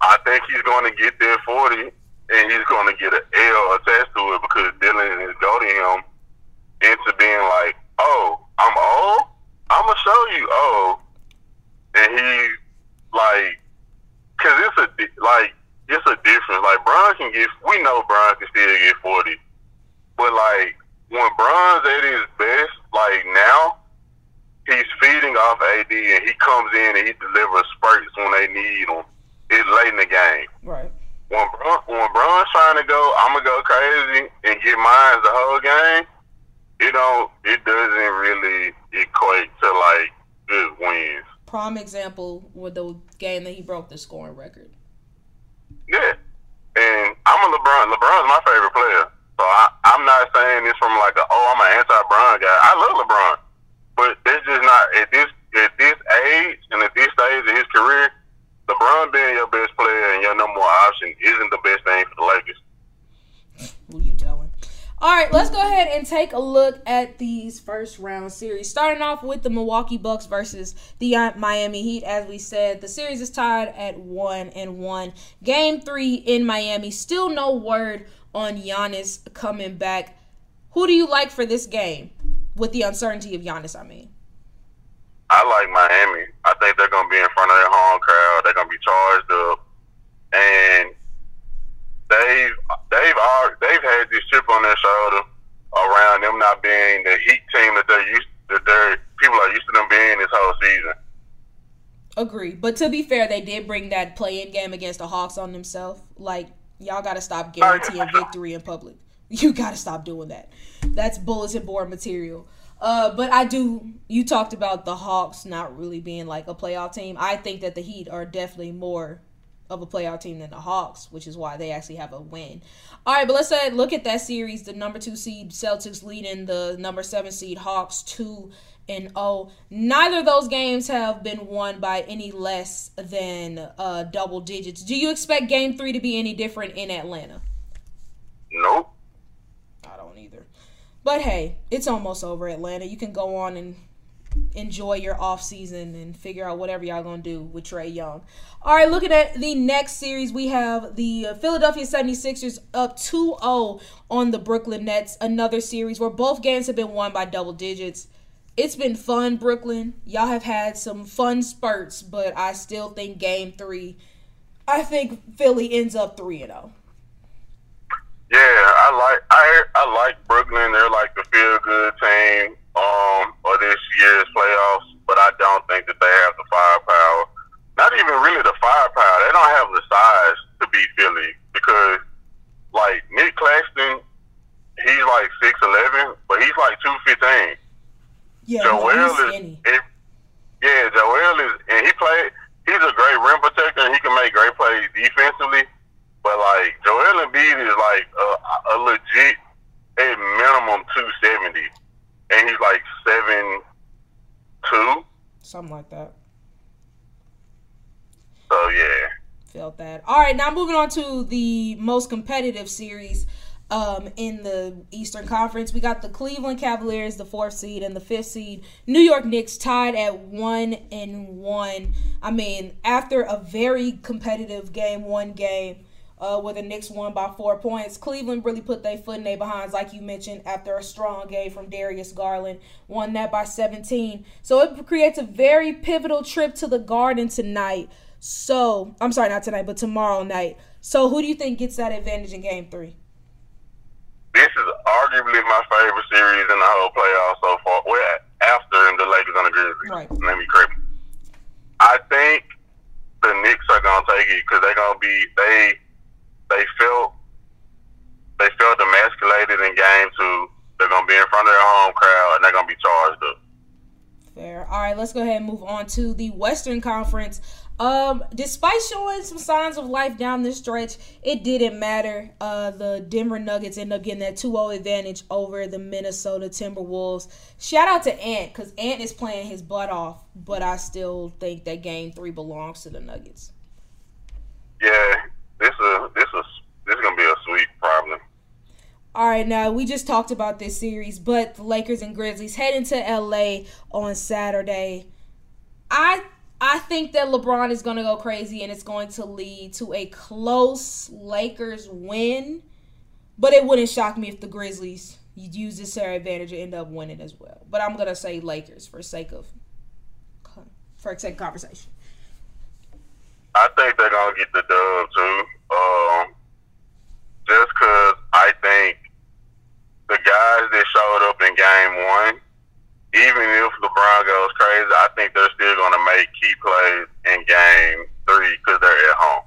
I, I think he's gonna get that 40 and he's going to get an L attached to it because Dillon is goading him into being like, "Oh, I'm old. I'm gonna show you old," and he like, cause it's a like it's a difference. Like Bron can get, we know Bron can still get forty, but like when Bron's at his best, like now, he's feeding off AD and he comes in and he delivers spurts when they need him. It's late in the game. Right when Bron, when Bron's trying to go, I'm gonna go crazy and get mine the whole game. You know, it doesn't really equate to like good wins. Prime example with the game that he broke the scoring record. Yeah, and I'm a LeBron. LeBron's my favorite player, so I, I'm not saying this from like a oh I'm an anti-Bron guy. I love LeBron, but that's just not at this at this age and at this stage of his career LeBron being your best player and your number one option isn't the best thing for the Lakers. Who you telling? All right, let's go ahead and take a look at these first round series. Starting off with the Milwaukee Bucks versus the Miami Heat. As we said, the series is tied at one and one. Game three in Miami. Still no word on Giannis coming back. Who do you like for this game? With the uncertainty of Giannis, I mean. I like Miami. I think they're going to be in front of their home crowd. They're going to be charged up, and they've they've already, they've had this chip on their shoulder around them not being the Heat team that they're used that they're people to them being this whole season. Agree. But to be fair, they did bring that play in game against the Hawks on themselves. Like, y'all got to stop guaranteeing victory in public. You got to stop doing that. That's bulletin board material. Uh, but I do. You talked about the Hawks not really being like a playoff team. I think that the Heat are definitely more of a playoff team than the Hawks, which is why they actually have a win. All right, but let's uh, look at that series. The number two seed Celtics leading the number seven seed Hawks two and oh. Neither of those games have been won by any less than uh, double digits. Do you expect Game three to be any different in Atlanta? Nope. I don't either. But hey, it's almost over, Atlanta. You can go on and enjoy your off season and figure out whatever y'all gonna do with Trae Young. All right, looking at the next series, we have the Philadelphia 76ers up 2-0 on the Brooklyn Nets. Another series where both games have been won by double digits. It's been fun, Brooklyn. Y'all have had some fun spurts, but I still think game 3 I think Philly ends up 3 and 0. Yeah, I like I I like Brooklyn. They're like the feel good team um, of this year's playoffs, but I don't think that they have the firepower. Not even really the firepower. They don't have the size to beat Philly because, like Nic Claxton, he's like six eleven, but he's like two fifteen. Yeah, Joel is, he's skinny. if, yeah, Joel is, and he played. He's a great rim protector, and he can make great plays defensively. But like Joel Embiid is like a, a legit, at minimum two seventy, and he's like seven two. Something like that. So yeah, Felt that. All right, now moving on to the most competitive series um, in the Eastern Conference. We got the Cleveland Cavaliers, the fourth seed, and the fifth seed. New York Knicks tied at one and one. I mean, after a very competitive game, one game. Uh, where the Knicks won by four points. Cleveland really put their foot in their behinds, like you mentioned, after a strong game from Darius Garland. Won that by 17. So it creates a very pivotal trip to the Garden tonight. So, I'm sorry, not tonight, but tomorrow night. So, who do you think gets that advantage in game three? this is arguably my favorite series in the whole playoffs so far. Well, after the Lakers and the Grizzlies. Right. Let me correct. I think the Knicks are gonna take it because they're gonna be they they felt they felt emasculated in game two. They're gonna be in front of their home crowd and they're gonna be charged up. Fair. All right, let's go ahead and move on to the Western Conference. Um, despite showing some signs of life down the stretch, it didn't matter. Uh, the Denver Nuggets end up getting that 2-0 advantage over the Minnesota Timberwolves. Shout out to Ant because Ant is playing his butt off, but I still think that Game Three belongs to the Nuggets. Yeah, this is this is this is gonna be a sweep probably. All right, now we just talked about this series, but the Lakers and Grizzlies head into LA on Saturday. I I think that LeBron is going to go crazy and it's going to lead to a close Lakers win. But it wouldn't shock me if the Grizzlies use this their advantage and end up winning as well. But I'm going to say Lakers for sake of for sake of conversation. I think they're gonna get the dub too. Um, just because I think the guys that showed up in game one, even if LeBron goes crazy, I think they're still gonna make key plays in game three because they're at home.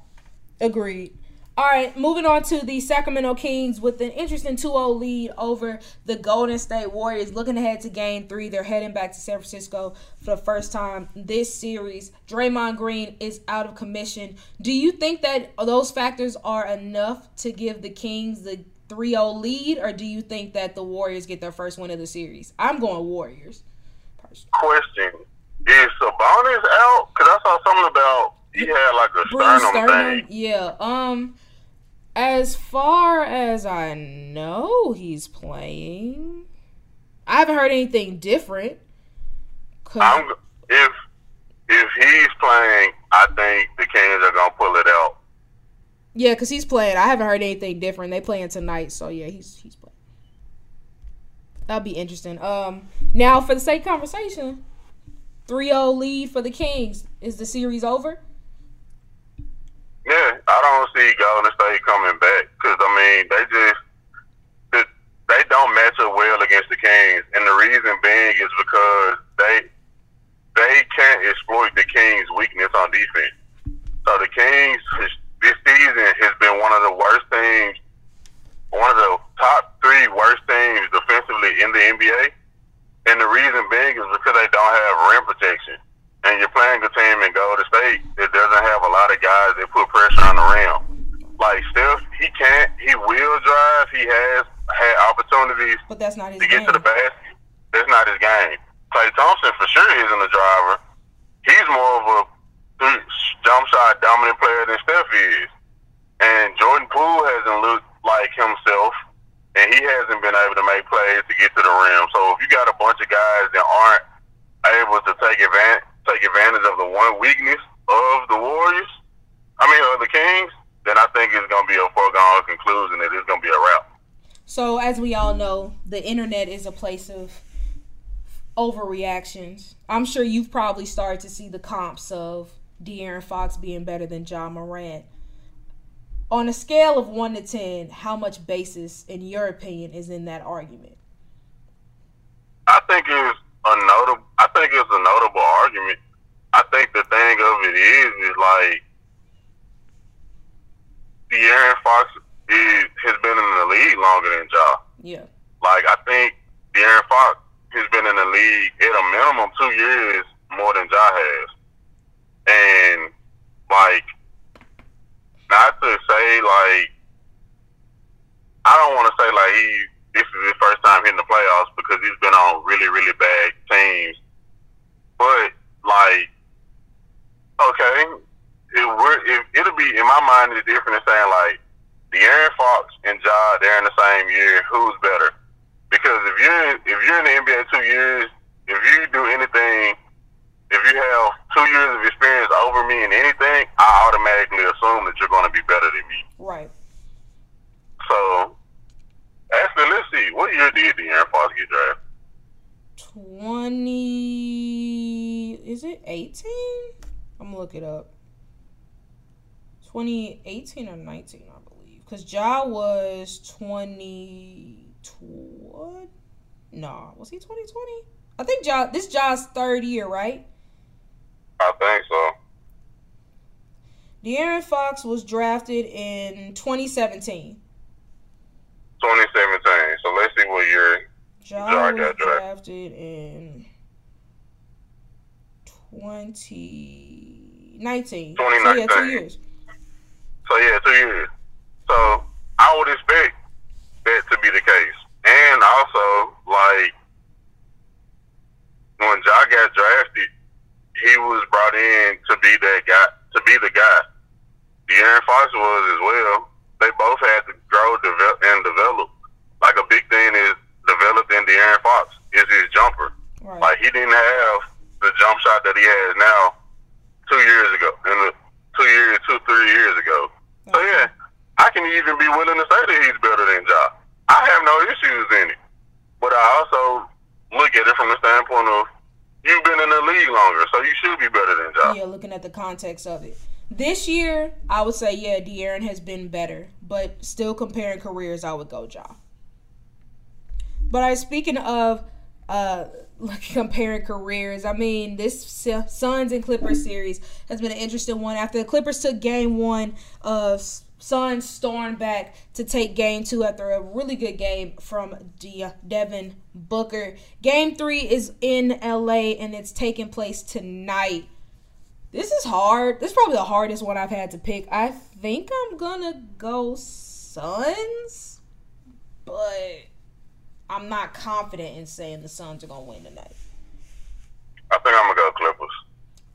Agreed. All right, moving on to the Sacramento Kings with an interesting 2-0 lead over the Golden State Warriors. Looking ahead to game 3, they're heading back to San Francisco for the first time this series. Draymond Green is out of commission. Do you think that those factors are enough to give the Kings the 3-0 lead or do you think that the Warriors get their first win of the series? I'm going Warriors. personally. Question: Is Sabonis out? Because I saw something about he had like a Bruce sternum Sternum, thing. yeah. Um, as far as I know, he's playing. I haven't heard anything different. I'm if if he's playing, I think the Kings are gonna pull it out. yeah, because he's playing. I haven't heard anything different. They playing tonight, so yeah, he's he's playing. That'll be interesting. Um, now for the sake of conversation, 3-0 lead for the Kings. Is the series over? Yeah, I don't see Golden State coming back because I mean they just they don't match up well against the Kings, and the reason being is because they they can't exploit the Kings' weakness on defense. The internet is a place of overreactions. I'm sure you've probably started to see the comps of De'Aaron Fox being better than Ja Morant. On a scale of 1 to 10, how much basis, in your opinion, is in that argument? I think it's a notable. I think it's a notable argument. I think the thing of it is, is like De'Aaron Fox is, has been in the league longer than Ja. Yeah. Like I think De'Aaron Fox has been in the league at a minimum two years more than Ja has, and like not to say like I don't want to say like he this is his first time hitting the playoffs because he's been on really really bad teams, but like okay, it would it, it'll be in my mind it's different than saying like De'Aaron Fox and Ja they're in the same year. Who's better? Because if you're if you're in the NBA two years, if you do anything, if you have two years of experience over me in anything, I automatically assume that you're going to be better than me. Right. So, actually, let's see. What year did De'Aaron Fox get drafted? 20 is it 18 i'm gonna look it up 2018 or 19 i believe because ja was 2020 no was he 2020 i think ja this ja's third year right I think so. De'Aaron Fox was drafted in 2017. 2017. So let's see what year. Ja Ja got drafted. drafted in 2019. 2019. So yeah, two years. So yeah, two years. So I would expect that to be the case. And also, like when Ja got drafted, he was brought in to be that guy, to be the guy. De'Aaron Fox was as well. They both had to grow, develop, and develop. Like a big thing is developed in De'Aaron Fox is his jumper. Right. Like he didn't have the jump shot that he has now two years ago, in the two years, two three years ago. So yeah, I can even be willing to say that he's better than Ja. I have no issues in it, but I also look at it from the standpoint of you've been in the league longer, so you should be better than Ja. Yeah, looking at the context of it. This year, I would say, yeah, De'Aaron has been better, but still comparing careers, I would go Ja. But I speaking of uh like comparing careers, I mean this Suns and Clippers series has been an interesting one. After the Clippers took Game One of Suns stormed back to take Game Two after a really good game from De- Devin Booker. Game Three is in LA and it's taking place tonight. This is hard. This is probably the hardest one I've had to pick. I think I'm gonna go Suns, but I'm not confident in saying the Suns are gonna win tonight. I think I'm gonna go Clippers.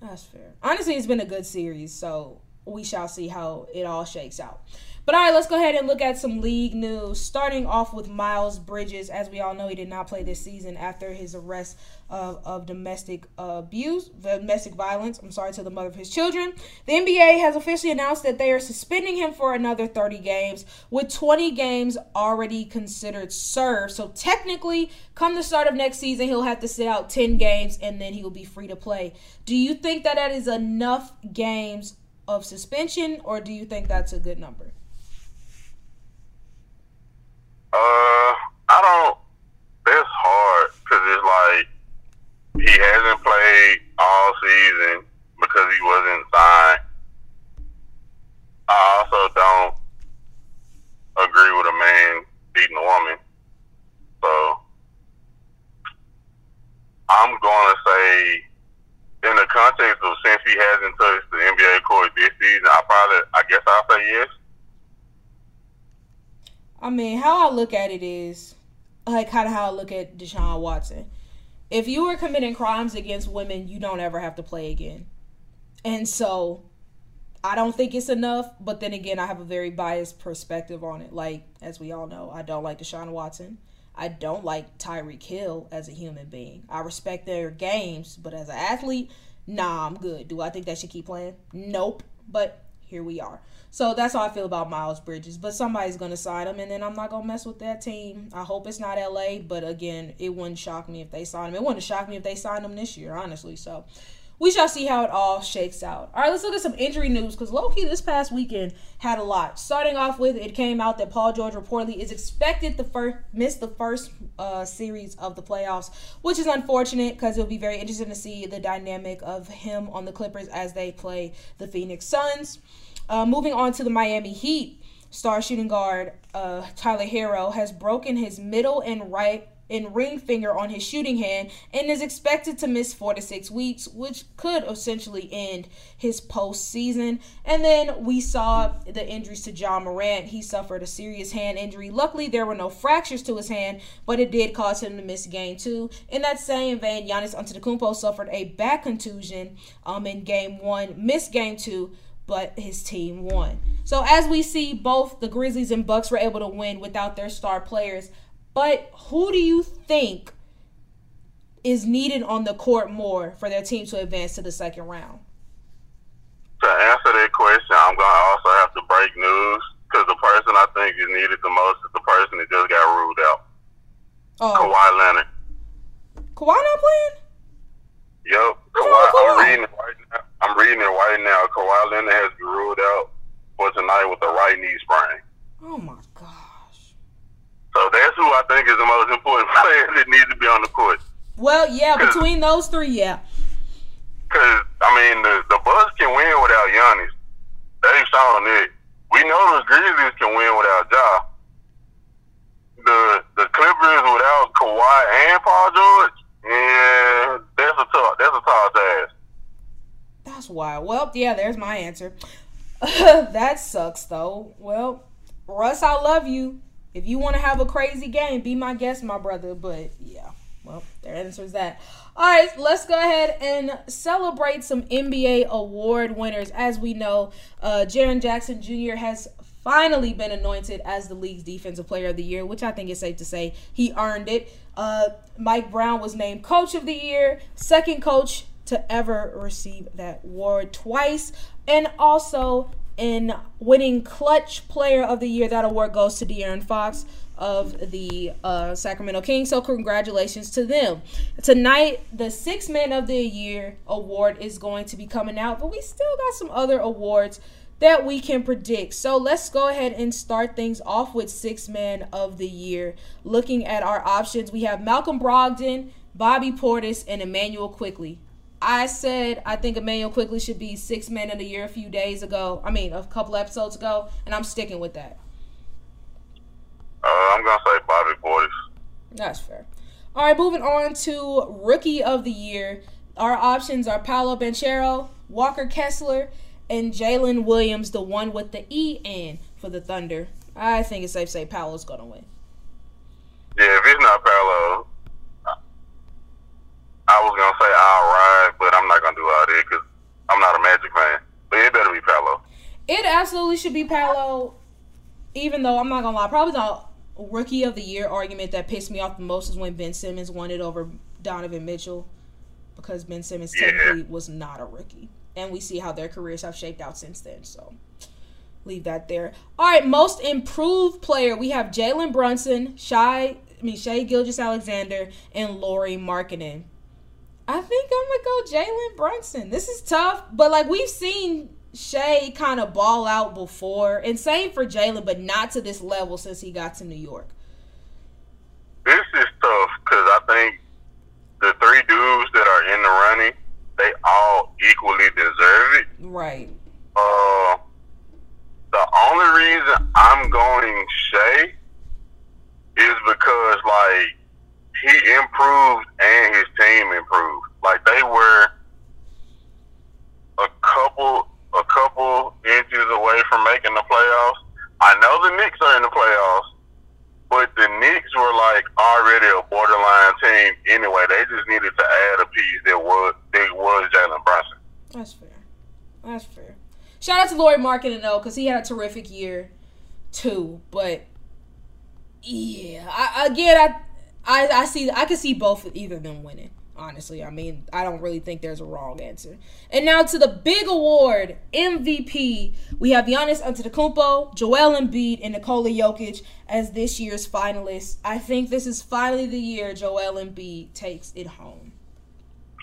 That's fair. Honestly, it's been a good series, so we shall see how it all shakes out. But all right, let's go ahead and look at some league news. Starting off with Miles Bridges. As we all know, he did not play this season after his arrest of, of domestic abuse, domestic violence. I'm sorry to the mother of his children. The NBA has officially announced that they are suspending him for another 30 games, with 20 games already considered served. So technically, come the start of next season, he'll have to sit out 10 games and then he will be free to play. Do you think that that is enough games of suspension, or do you think that's a good number? Uh, I don't. That's hard because it's like he hasn't played all season because he wasn't signed. I also don't agree with a man beating a woman, so I'm going to context of since he hasn't touched the NBA court this season, I probably, I guess I'll say yes. I mean, how I look at it is like kind of how I look at Deshaun Watson. If you were committing crimes against women, you don't ever have to play again. And so I don't think it's enough, but then again, I have a very biased perspective on it. Like, as we all know, I don't like Deshaun Watson. I don't like Tyreek Hill as a human being. I respect their games, but as an athlete, nah, I'm good. Do I think they should keep playing? Nope. But here we are. So that's how I feel about Miles Bridges. But somebody's going to sign him, and then I'm not going to mess with that team. I hope it's not LA, but again, it wouldn't shock me if they signed him. It wouldn't shock me if they signed him this year, honestly. So we shall see how it all shakes out. All right, let's look at some injury news because Loki this past weekend had a lot. Starting off with, it came out that Paul George reportedly is expected to first miss the first uh, series of the playoffs, which is unfortunate because it'll be very interesting to see the dynamic of him on the Clippers as they play the Phoenix Suns. Uh, moving on to the Miami Heat, star shooting guard uh, Tyler Herro has broken his middle and right and ring finger on his shooting hand and is expected to miss four to six weeks, which could essentially end his postseason. And then we saw the injuries to Ja Morant. He suffered a serious hand injury. Luckily, there were no fractures to his hand, but it did cause him to miss game two. In that same vein, Giannis Antetokounmpo suffered a back contusion um, in game one, missed game two but his team won. So as we see, both the Grizzlies and Bucks were able to win without their star players. But who do you think is needed on the court more for their team to advance to the second round? To answer that question, I'm going to also have to break news because the person I think is needed the most is the person that just got ruled out. Oh. Kawhi Leonard. Kawhi not playing? Yep. Kawhi, Kawhi, I'm reading it right now. I'm reading it right now. Kawhi Leonard has been ruled out for tonight with a right knee sprain. Oh my gosh. So that's who I think is the most that needs to be on the court. Well, yeah, between those three, yeah. Because I mean, the the Bucks can win without Giannis. They've shown it. We know the Grizzlies can win without Ja. The the Clippers without Kawhi and Paul George, yeah, that's a tough that's a tall task. That's wild. Well, yeah, there's my answer. that sucks though. Well, Russ, I love you. If you want to have a crazy game, be my guest, my brother. But yeah, well, their answer is that. All right, let's go ahead and celebrate some NBA award winners. As we know, uh, Jaren Jackson Jr. has finally been anointed as the league's defensive player of the year, which I think is safe to say he earned it. Uh, Mike Brown was named coach of the year, second coach to ever receive that award twice. And also in winning clutch player of the year, that award goes to De'Aaron Fox of the uh, Sacramento Kings. So congratulations to them. Tonight, the Six Man of the Year award is going to be coming out, but we still got some other awards that we can predict. So let's go ahead and start things off with Six Man of the Year. Looking at our options, we have Malcolm Brogdon, Bobby Portis, and Immanuel Quickley. I said I think Immanuel Quickley should be six man of the year a few days ago. I mean, a couple episodes ago, and I'm sticking with that. Uh, I'm gonna say Bobby Portis. That's fair. All right, moving on to rookie of the year. Our options are Paolo Banchero, Walker Kessler, and Jalen Williams, the one with the E. E N for the Thunder. I think it's safe to say Paolo's gonna win. Yeah, if it's not Paolo, I was gonna say I'll ride, but I'm not gonna do all that because I'm not a Magic fan. But it better be Paolo. It absolutely should be Paolo. Even though I'm not gonna lie, probably the rookie of the year argument that pissed me off the most is when Ben Simmons won it over Donovan Mitchell, because Ben Simmons yeah. technically was not a rookie, and we see how their careers have shaped out since then. So leave that there. All right, most improved player we have Jalen Brunson, Shy, I mean Shai Gilgeous-Alexander, and Lauri Markkanen. I think I'm gonna go Jalen Brunson. This is tough, but like we've seen Shai kind of ball out before, and same for Jalen, but not to this level since he got to New York. This is tough because I think the three dudes that are in the running, they all equally deserve it. Right. Uh, the only reason I'm going Shai is because like he improved and his team improved. Like they were a couple a couple inches away from making the playoffs. I know the Knicks are in the playoffs, but the Knicks were like already a borderline team anyway. They just needed to add a piece that was that was Jalen Brunson. That's fair. That's fair. Shout out to Lauri Markkanen though, because he had a terrific year too. But yeah, I, again, I, I I see I can see both either of them winning. Honestly, I mean, I don't really think there's a wrong answer. And now to the big award, MVP. We have Giannis Antetokounmpo, Joel Embiid, and Nikola Jokic as this year's finalists. I think this is finally the year Joel Embiid takes it home.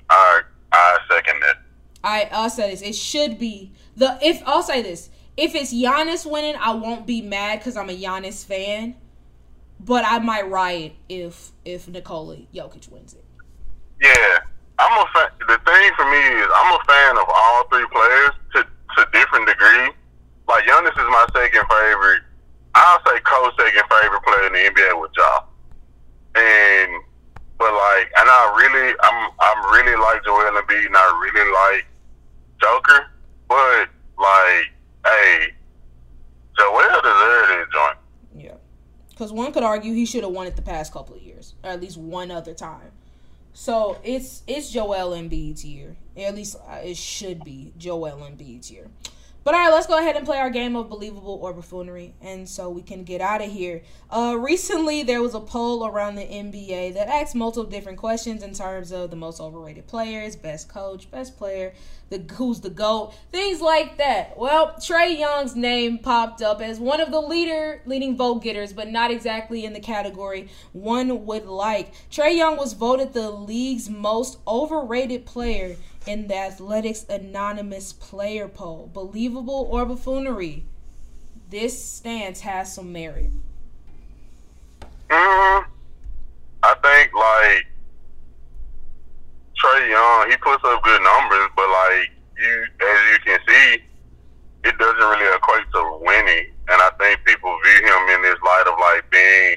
I I second it. I I'll say this. It should be the if I'll say this. If it's Giannis winning, I won't be mad because I'm a Giannis fan. But I might riot if if Nikola Jokic wins it. Yeah, I'm a fan. The thing for me is I'm a fan of all three players to to different degree. Like Giannis is my second favorite. I'll say co-second favorite player in the NBA with Ja. And but like, and I really, I'm I'm really like Joel Embiid, and I really like Joker. But like, hey, Joel deserved it, joint. Because one could argue he should have won it the past couple of years, or at least one other time. So it's it's Joel Embiid's year. At least uh, it should be Joel Embiid's year. But all right, let's go ahead and play our game of believable or buffoonery, and so we can get out of here. Uh, recently, there was a poll around the NBA that asked multiple different questions in terms of the most overrated players, best coach, best player, the who's the goat, things like that. Well, Trae Young's name popped up as one of the leader leading vote getters, but not exactly in the category one would like. Trae Young was voted the league's most overrated player in the Athletics Anonymous Player Poll. Believable or buffoonery? This stance has some merit. hmm I think like Trae Young, he puts up good numbers, but like you, as you can see, it doesn't really equate to winning. And I think people view him in this light of like being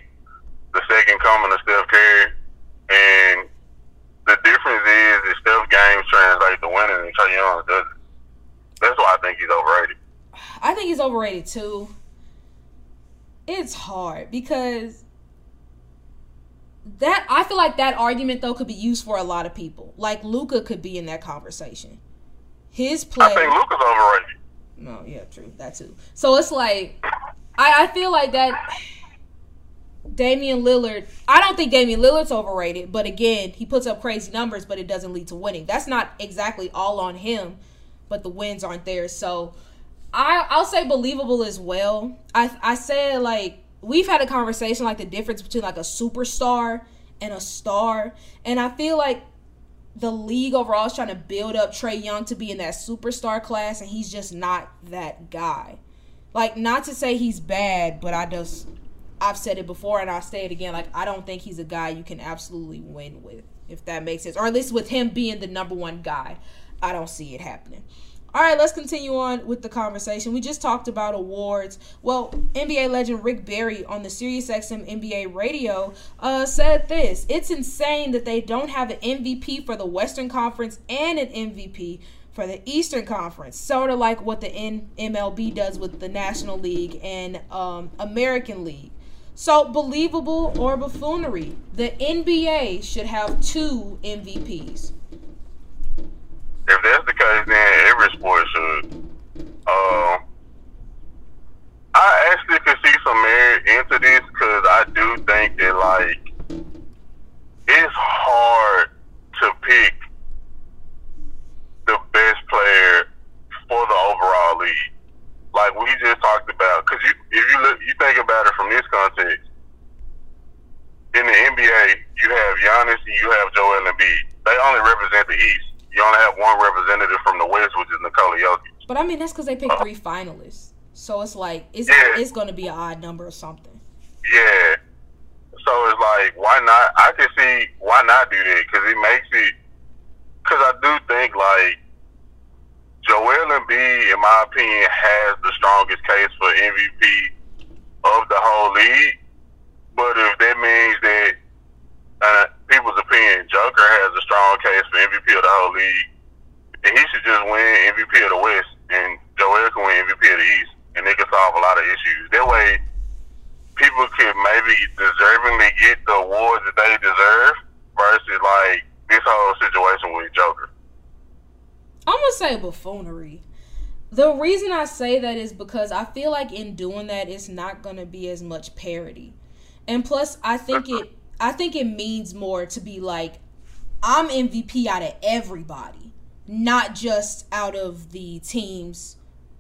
the second coming of Steph Curry, and the difference is that Steph games translate to winning, and Trae Young doesn't. That's why I think he's overrated. I think he's overrated too. It's hard because that I feel like that argument though could be used for a lot of people. Like Luka could be in that conversation. His play. I think Luka's overrated. No, yeah, true. That too. So it's like I, I feel like that Damian Lillard, I don't think Damian Lillard's overrated, but again, he puts up crazy numbers, but it doesn't lead to winning. That's not exactly all on him, but the wins aren't there. So I I'll say believable as well. I I said like we've had a conversation like the difference between like a superstar and a star, and I feel like the league overall is trying to build up Trae Young to be in that superstar class, and he's just not that guy. Like, not to say he's bad, but I just, I've said it before and I'll say it again. Like, I don't think he's a guy you can absolutely win with, if that makes sense. Or at least with him being the number one guy. I don't see it happening. All right, let's continue on with the conversation. We just talked about awards. Well, NBA legend Rick Barry on the SiriusXM NBA radio uh, said this It's insane that they don't have an MVP for the Western Conference and an MVP for the Eastern Conference, sort of like what the N- MLB does with the National League and um, American League. So, believable or buffoonery, the NBA should have two MVPs. If that's the case, then every sport should. Um, I actually could see some merit into this because I do think that like it's hard to pick the best player for the overall league. Like we just talked about, because you if you look, you think about it this context. In the NBA, you have Giannis and you have Joel Embiid. They only represent the East. You only have one representative from the West, which is Nikola Jokic. But I mean, that's because they picked uh-huh. three finalists. So it's like it's Yeah. it's going to be an odd number or something. Yeah. So it's like, why not? I can see why not do that because it makes it. Because I do think like Joel Embiid, in my opinion, has the strongest case for MVP of the whole league. But if that means that uh, people's opinion, Joker has a strong case for MVP of the whole league, and he should just win MVP of the West, and Joel can win MVP of the East, and they can solve a lot of issues. That way, people could maybe deservingly get the awards that they deserve versus like this whole situation with Joker. I'm gonna say buffoonery. The reason I say that is because I feel like in doing that, it's not gonna be as much parody, and plus, I think it, I think it means more to be like, I'm MVP out of everybody, not just out of the teams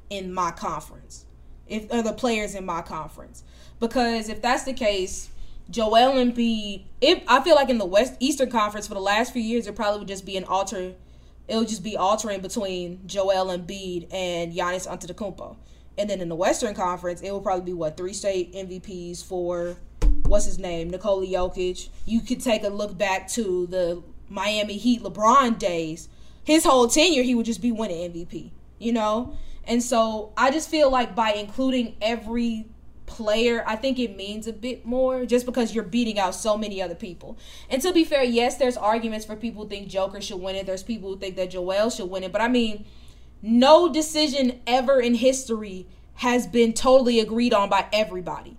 in my conference, if or the players in my conference. Because if that's the case, Joel Embiid, if I feel like in the West Eastern Conference for the last few years, it probably would just be an alter. It would just be altering between Joel Embiid and Giannis Antetokounmpo. And then in the Western Conference, it will probably be what three state MVPs for what's his name, Nikola Jokic. You could take a look back to the Miami Heat LeBron days. His whole tenure, he would just be winning MVP. You know, and so I just feel like by including every player, I think it means a bit more just because you're beating out so many other people. And to be fair, yes, there's arguments for people who think Joker should win it. There's people who think that Joel should win it. But I mean, no decision ever in history has been totally agreed on by everybody.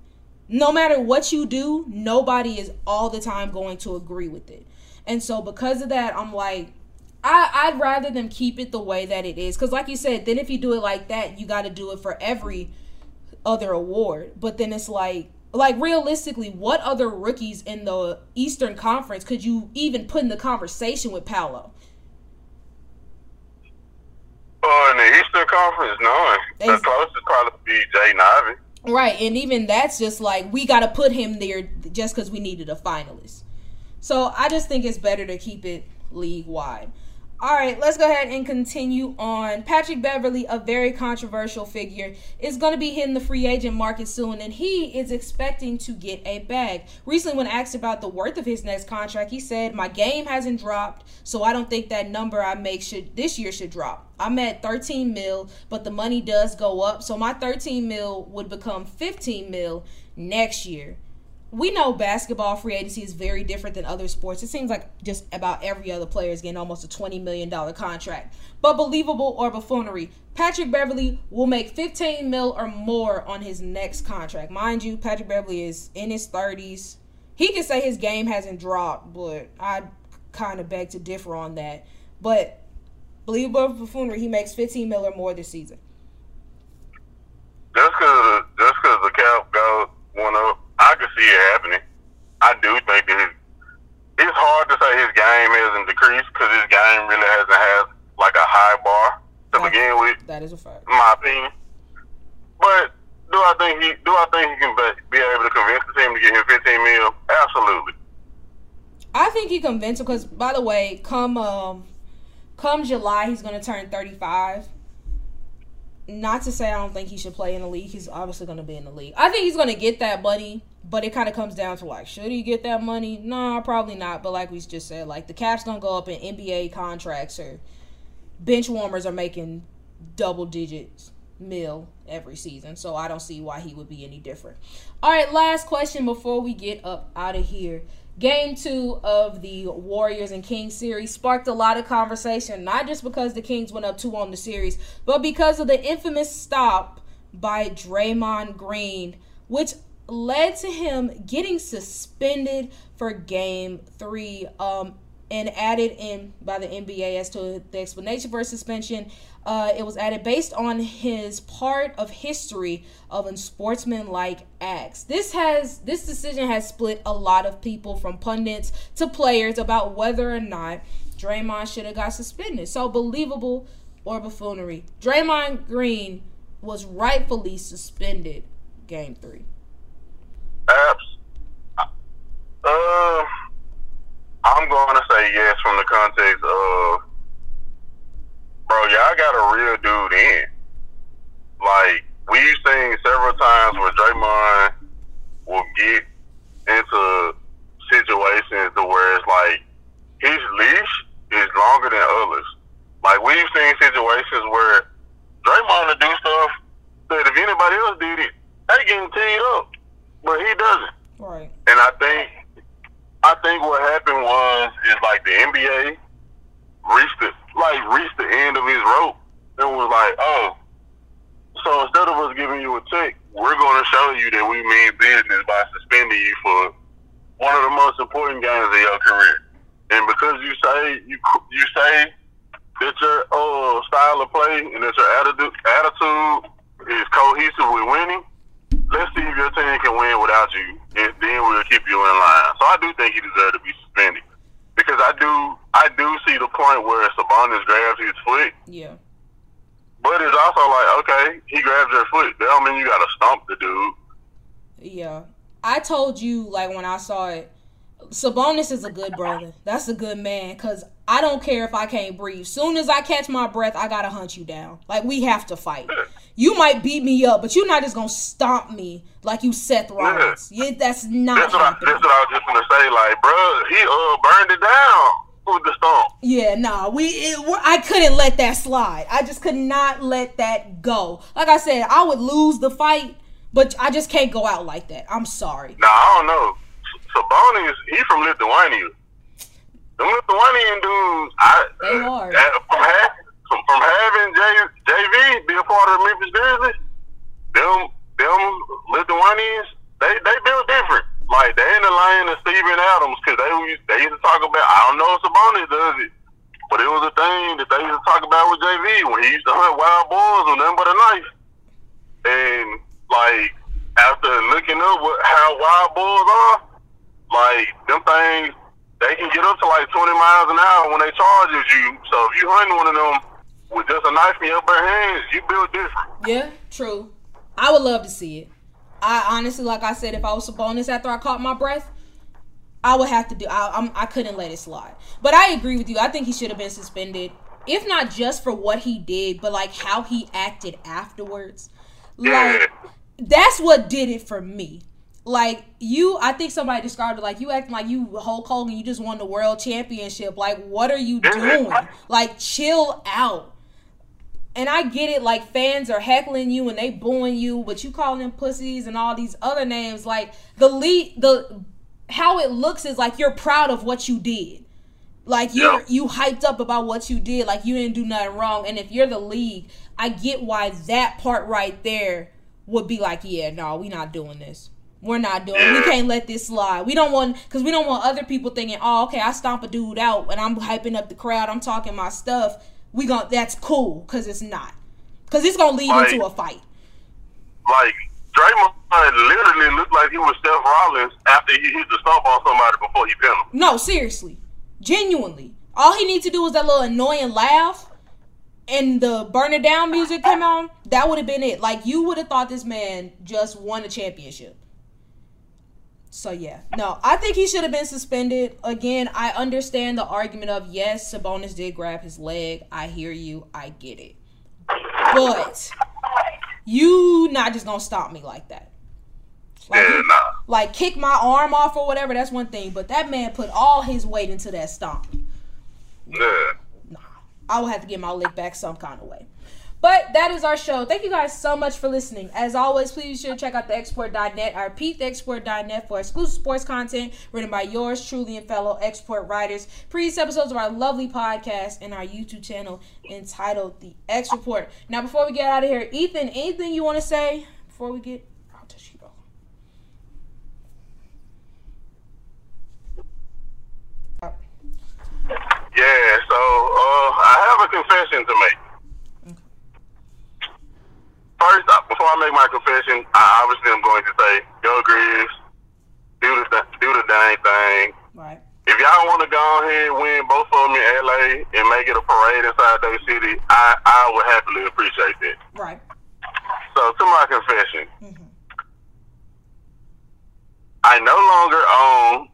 No matter what you do, nobody is all the time going to agree with it. And so because of that, I'm like, I, I'd rather them keep it the way that it is. Because, like you said, then if you do it like that, you got to do it for every other award. But then it's like, like realistically, what other rookies in the Eastern Conference could you even put in the conversation with Paolo? Oh, in the Eastern Conference, none. The closest probably be Jaden Ivey. Right, and even that's just like we got to put him there just because we needed a finalist. So I just think it's better to keep it league wide. All right, let's go ahead and continue on. Patrick Beverley, a very controversial figure, is going to be hitting the free agent market soon, and he is expecting to get a bag. Recently, when asked about the worth of his next contract, he said, "My game hasn't dropped, so I don't think that number I make should this year should drop. I'm at 13 mil, but the money does go up, so my 13 mil would become 15 mil next year." We know basketball free agency is very different than other sports. It seems like just about every other player is getting almost a $20 million contract. But believable or buffoonery, Patrick Beverley will make 15 mil or more on his next contract. Mind you, Patrick Beverley is in his 30s. He can say his game hasn't dropped, but I kind of beg to differ on that. But believable or buffoonery, he makes 15 mil or more this season. Just because just cause the cap goes one up I can see it happening. I do think that his, it's hard to say his game hasn't decreased because his game really hasn't had like a high bar to That- begin with. That is a fact. In my opinion. But do I think he do I think he can be, be able to convince the team to get him 15 mil? Absolutely. I think he convinced him because, by the way, come um, come July, he's gonna turn thirty five. Not to say I don't think he should play in the league. He's obviously gonna be in the league. I think he's gonna get that money, but it kind of comes down to like, should he get that money? No, probably not. But like we just said, like the cap's gonna go up in NBA contracts or bench warmers are making double digits mil every season. So I don't see why he would be any different. All right, last question before we get up out of here. Game two of the Warriors and Kings series sparked a lot of conversation, not just because the Kings went up two on the series, but because of the infamous stop by Draymond Green, which led to him getting suspended for game three. Um, and added in by the NBA as to the explanation for suspension. Uh, it was added based on his part of history of unsportsmanlike acts. This has this decision has split a lot of people from pundits to players about whether or not Draymond should have got suspended. So believable or buffoonery. Draymond Green was rightfully suspended game three. Abs. Uh, I'm going to say yes from the context of, bro, y'all got a real dude in. Like, we've seen several times where Draymond will get into situations to where it's like his leash is longer than others. Like, we've seen situations where Draymond will do stuff that if anybody else did it, they getting teed up, but he doesn't. Right. And I think I think what happened was is like the NBA reached the like reached the end of his rope and was like, oh, so instead of us giving you a check, we're going to show you that we mean business by suspending you for one of the most important games of your career. And because you say you you say that your uh, style of play and that your attitude attitude is cohesive with winning, let's see if your team can win without you, and then we'll keep you in line. So I do think he deserves to be suspended because I do I do see the point where Sabonis grabs his foot. Yeah. But it's also like, okay, he grabs your foot. That don't mean you gotta stomp the dude. Yeah. I told you like when I saw it, Sabonis is a good brother. That's a good man. Cause I don't care if I can't breathe. Soon as I catch my breath, I gotta hunt you down. Like we have to fight. You might beat me up, but you're not just gonna stomp me like you Seth Rollins. Yeah, that's not That's what, I, that's what I was just gonna say. Like, bro, he uh burned it down with the stomp. Yeah, nah, we it, I couldn't let that slide. I just could not let that go. Like I said, I would lose the fight, but I just can't go out like that. I'm sorry. Now I don't know. Sabonis, he from Lithuania. Them Lithuanian dudes, I They uh, from, ha- from, from having J, JV be a part of the Memphis Grizzlies, them them Lithuanians, they they built different. Like they in the lane of Steven Adams because they they used to talk about. I don't know if Sabonis does it, but it was a thing that they used to talk about with JV when he used to hunt wild boars with nothing but a knife. And like after looking up what how wild boars are, like them things, they can get up to like twenty miles an hour when they charges you. So if you hunting one of them with just a knife in your bare hands, you build different. Yeah, true. I would love to see it. I honestly, like I said, if I was Sabonis after I caught my breath, I would have to do. I, I'm, I couldn't let it slide. But I agree with you. I think he should have been suspended, if not just for what he did, but like how he acted afterwards. Yeah. Like that's what did it for me. Like you, I think somebody described it like you acting like you Hulk Hogan. You just won the world championship. Like what are you doing? Like chill out. And I get it, like fans are heckling you and they booing you, but you call them pussies and all these other names. Like the lead, the how it looks is like you're proud of what you did. Like you Yeah. you hyped up about what you did, like you didn't do nothing wrong. And if you're the league, I get why that part right there would be like, yeah, no, we not doing this. We're not doing. We can't let this slide. We don't want because we don't want other people thinking, oh, okay, I stomp a dude out and I'm hyping up the crowd. I'm talking my stuff. We gon' that's cool because it's not because it's gonna lead Like- into a fight. Like Draymond literally looked like he was Seth Rollins after he hit the stump on somebody before he pinned him. No, seriously, genuinely, all he needs to do is that little annoying laugh, and the burn it down music come on. That would have been it. Like you would have thought this man just won a championship. So yeah, no, I think he should have been suspended. Again, I understand the argument of yes, Sabonis did grab his leg. I hear you. I get it. But you not just gonna stop me like that. Like, Yeah, nah. like kick my arm off or whatever, that's one thing. But that man put all his weight into that stomp. Yeah. Nah, I will have to get my leg back some kind of way. But that is our show. Thank you guys so much for listening. As always, please be sure to check out thexreport.net. I repeat, thexreport.net for exclusive sports content written by yours truly and fellow export writers. Previous episodes of our lovely podcast and our YouTube channel entitled The X Report. Now, before we get out of here, Ethan, anything you want to say before we get out to you? Yeah, so uh, I have a confession to make. First, uh, before I make my confession, I obviously am going to say, go Grizz, do the th- do the dang thing. Right. If y'all want to go ahead and win both of them in LA and make it a parade inside their city, I I would happily appreciate that. Right. So to my confession, Mhm. I no longer own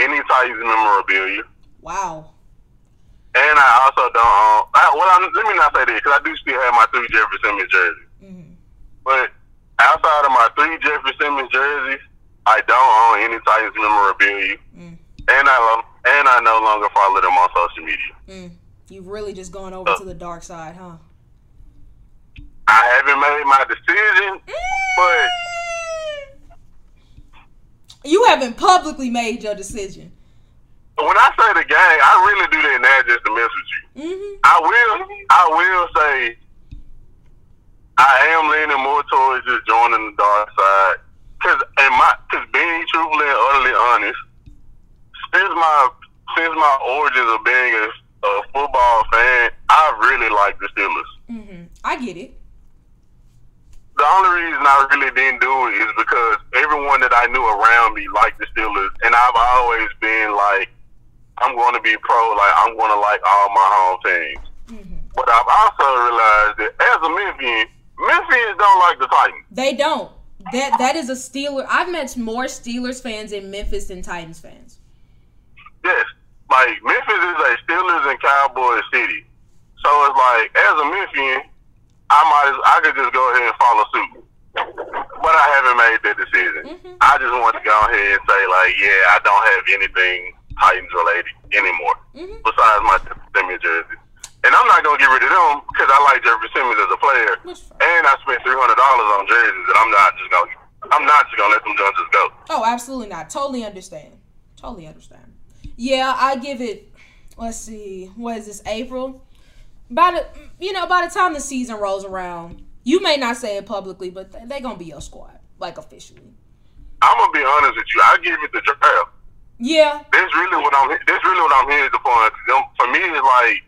any Titans memorabilia. Wow. And I also don't own. I, well, I'm, let me not say this because I do still have my three Jefferson hmm But outside of my three Jeffery Simmons jerseys, I don't own any Titans memorabilia. Mm. And I lo- and I no longer follow them on social media. Mm. You've really just gone over to the dark side, huh? I haven't made my decision, but You haven't publicly made your decision. when I say the gang, I really do that now just to mess with you. Mm-hmm. I will, I will say, I am leaning more towards just joining the dark side. Cause, and my, cause being truthfully and utterly honest, since my, since my origins of being a, a football fan, I really like the Steelers. Mm-hmm. I get it. The only reason I really didn't do it is because everyone that I knew around me liked the Steelers, and I've always been like, I'm going to be pro, like I'm going to like all my home teams. Mm-hmm. But I've also realized that as a Memphian, Memphians don't like the Titans. They don't. That that is a Steeler. I've met more Steelers fans in Memphis than Titans fans. Yes, like Memphis is a Steelers and Cowboys city, so it's like as a Memphian, I might as, I could just go ahead and follow suit. But I haven't made that decision. Mhm. I just want to go ahead and say like, yeah, I don't have anything Titans related anymore Mhm. besides my Simmons jersey. And I'm not gonna get rid of them because I like Jeffery Simmons as a player, and I spent three hundred dollars on jerseys, and I'm not just gonna, I'm not just gonna let them guns just go. Oh, absolutely not. Totally understand. Totally understand. Yeah, I give it. Let's see. What is this? April. By the you know by the time the season rolls around, you may not say it publicly, but they- they gonna be your squad, like officially. I'm gonna be honest with you. I give it the draft. Yeah. That's really what I'm. That's really what I'm here upon. For me, it's like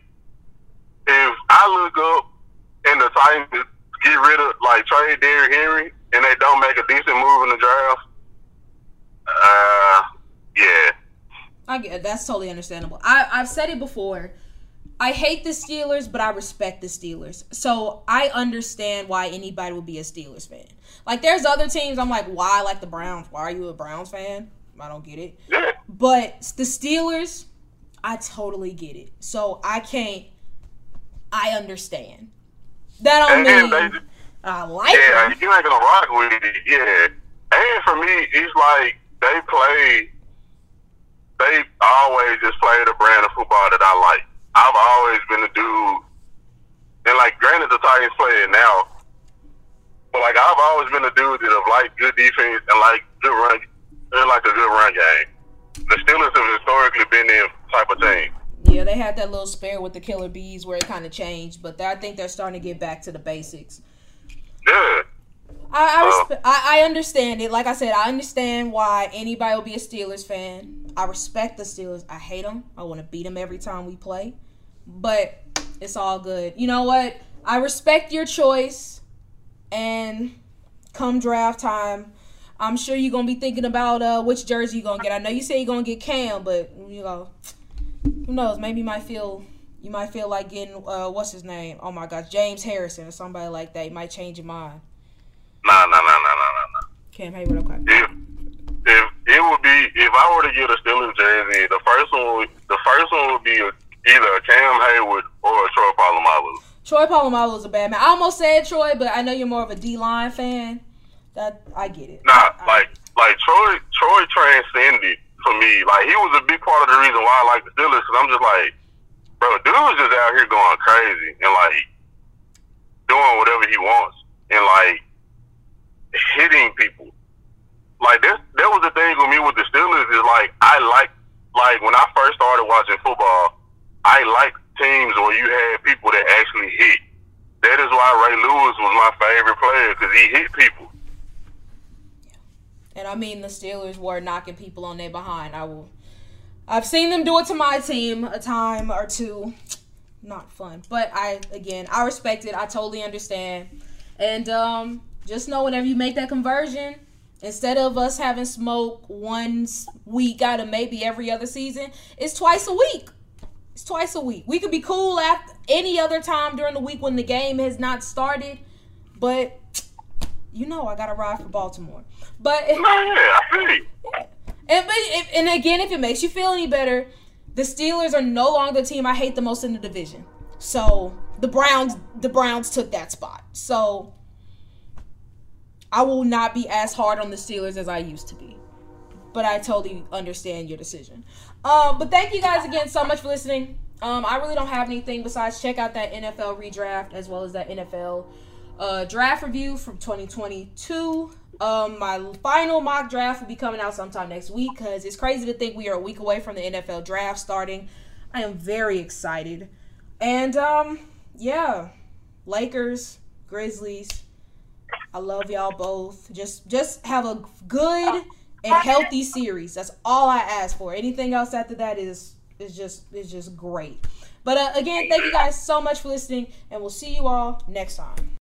if I look up and the Titans get rid of like trade Derrick Henry and they don't make a decent move in the draft, uh, yeah, I get that's totally understandable. I I've said it before. I hate the Steelers, but I respect the Steelers. So I understand why anybody would be a Steelers fan. Like there's other teams I'm like, why like the Browns? Why are you a Browns fan? I don't get it. yeah. But the Steelers, I totally get it. So I can't I understand. That don't And mean they, I like yeah, them. you ain't gonna rock with it. Yeah, and for me, it's like they play. They always just play the brand of football that I like. I've always been a dude, and like, granted, the Titans play it now, but like, I've always been a dude that have liked good defense and like good run, and like a good run game. The Steelers have historically been their type of team. Yeah, they had that little spare with the Killer B's where it kind of changed, but I think they're starting to get back to the basics. Yeah, I I, Oh. respe- I I understand it. Like I said, I understand why anybody will be a Steelers fan. I respect the Steelers. I hate them. I want to beat them every time we play, but it's all good. You know what? I respect your choice, and come draft time, I'm sure you're gonna be thinking about uh, which jersey you're gonna get. I know you say you're gonna get Cam, but you know, who knows? Maybe you might feel you might feel like getting uh, what's his name? Oh my gosh, James Harrison or somebody like that. You might change your mind. nah, nah, nah, nah, nah, nah, nah. Cam Hayward, okay. if if it would be if I were to get a Steelers jersey, the first one would, the first one would be either a Cam Hayward or a Troy Polamalu. Troy Polamalu is a bad man. I almost said Troy, but I know you're more of a D line fan. That I get it. Nah, I- like like Troy Troy transcended for me. Like he was a big part of the reason why I like the Steelers because I'm just like, bro, dude was just out here going crazy and like doing whatever he wants and like hitting people. Like that that was the thing with me with the Steelers is like I like like when I first started watching football, I liked teams where you had people that actually hit. That is why Ray Lewis was my favorite player because he hit people. And I mean the Steelers were knocking people on their behind. I will. I've seen them do it to my team a time or two. Not fun, but I again I respect it. I totally understand, and um, just know whenever you make that conversion, instead of us having smoke once week out of maybe every other season, it's twice a week. It's twice a week. We could be cool at any other time during the week when the game has not started, but you know I gotta ride for Baltimore. But Man, yeah, I feel you. and but if, and again, if it makes you feel any better, the Steelers are no longer the team I hate the most in the division. So the Browns, the Browns took that spot. So I will not be as hard on the Steelers as I used to be. But I totally understand your decision. Um, but thank you guys again so much for listening. Um, I really don't have anything besides check out that NFL redraft as well as that NFL uh, draft review from 2022. Um, my final mock draft will be coming out sometime next week because it's crazy to think we are a week away from the NFL draft starting. I am very excited. And um, yeah, Lakers, Grizzlies. I love y'all both. Just just have a good and healthy series. That's all I ask for. Anything else after that is is just is just great. But uh, again, thank you guys so much for listening, and we'll see you all next time.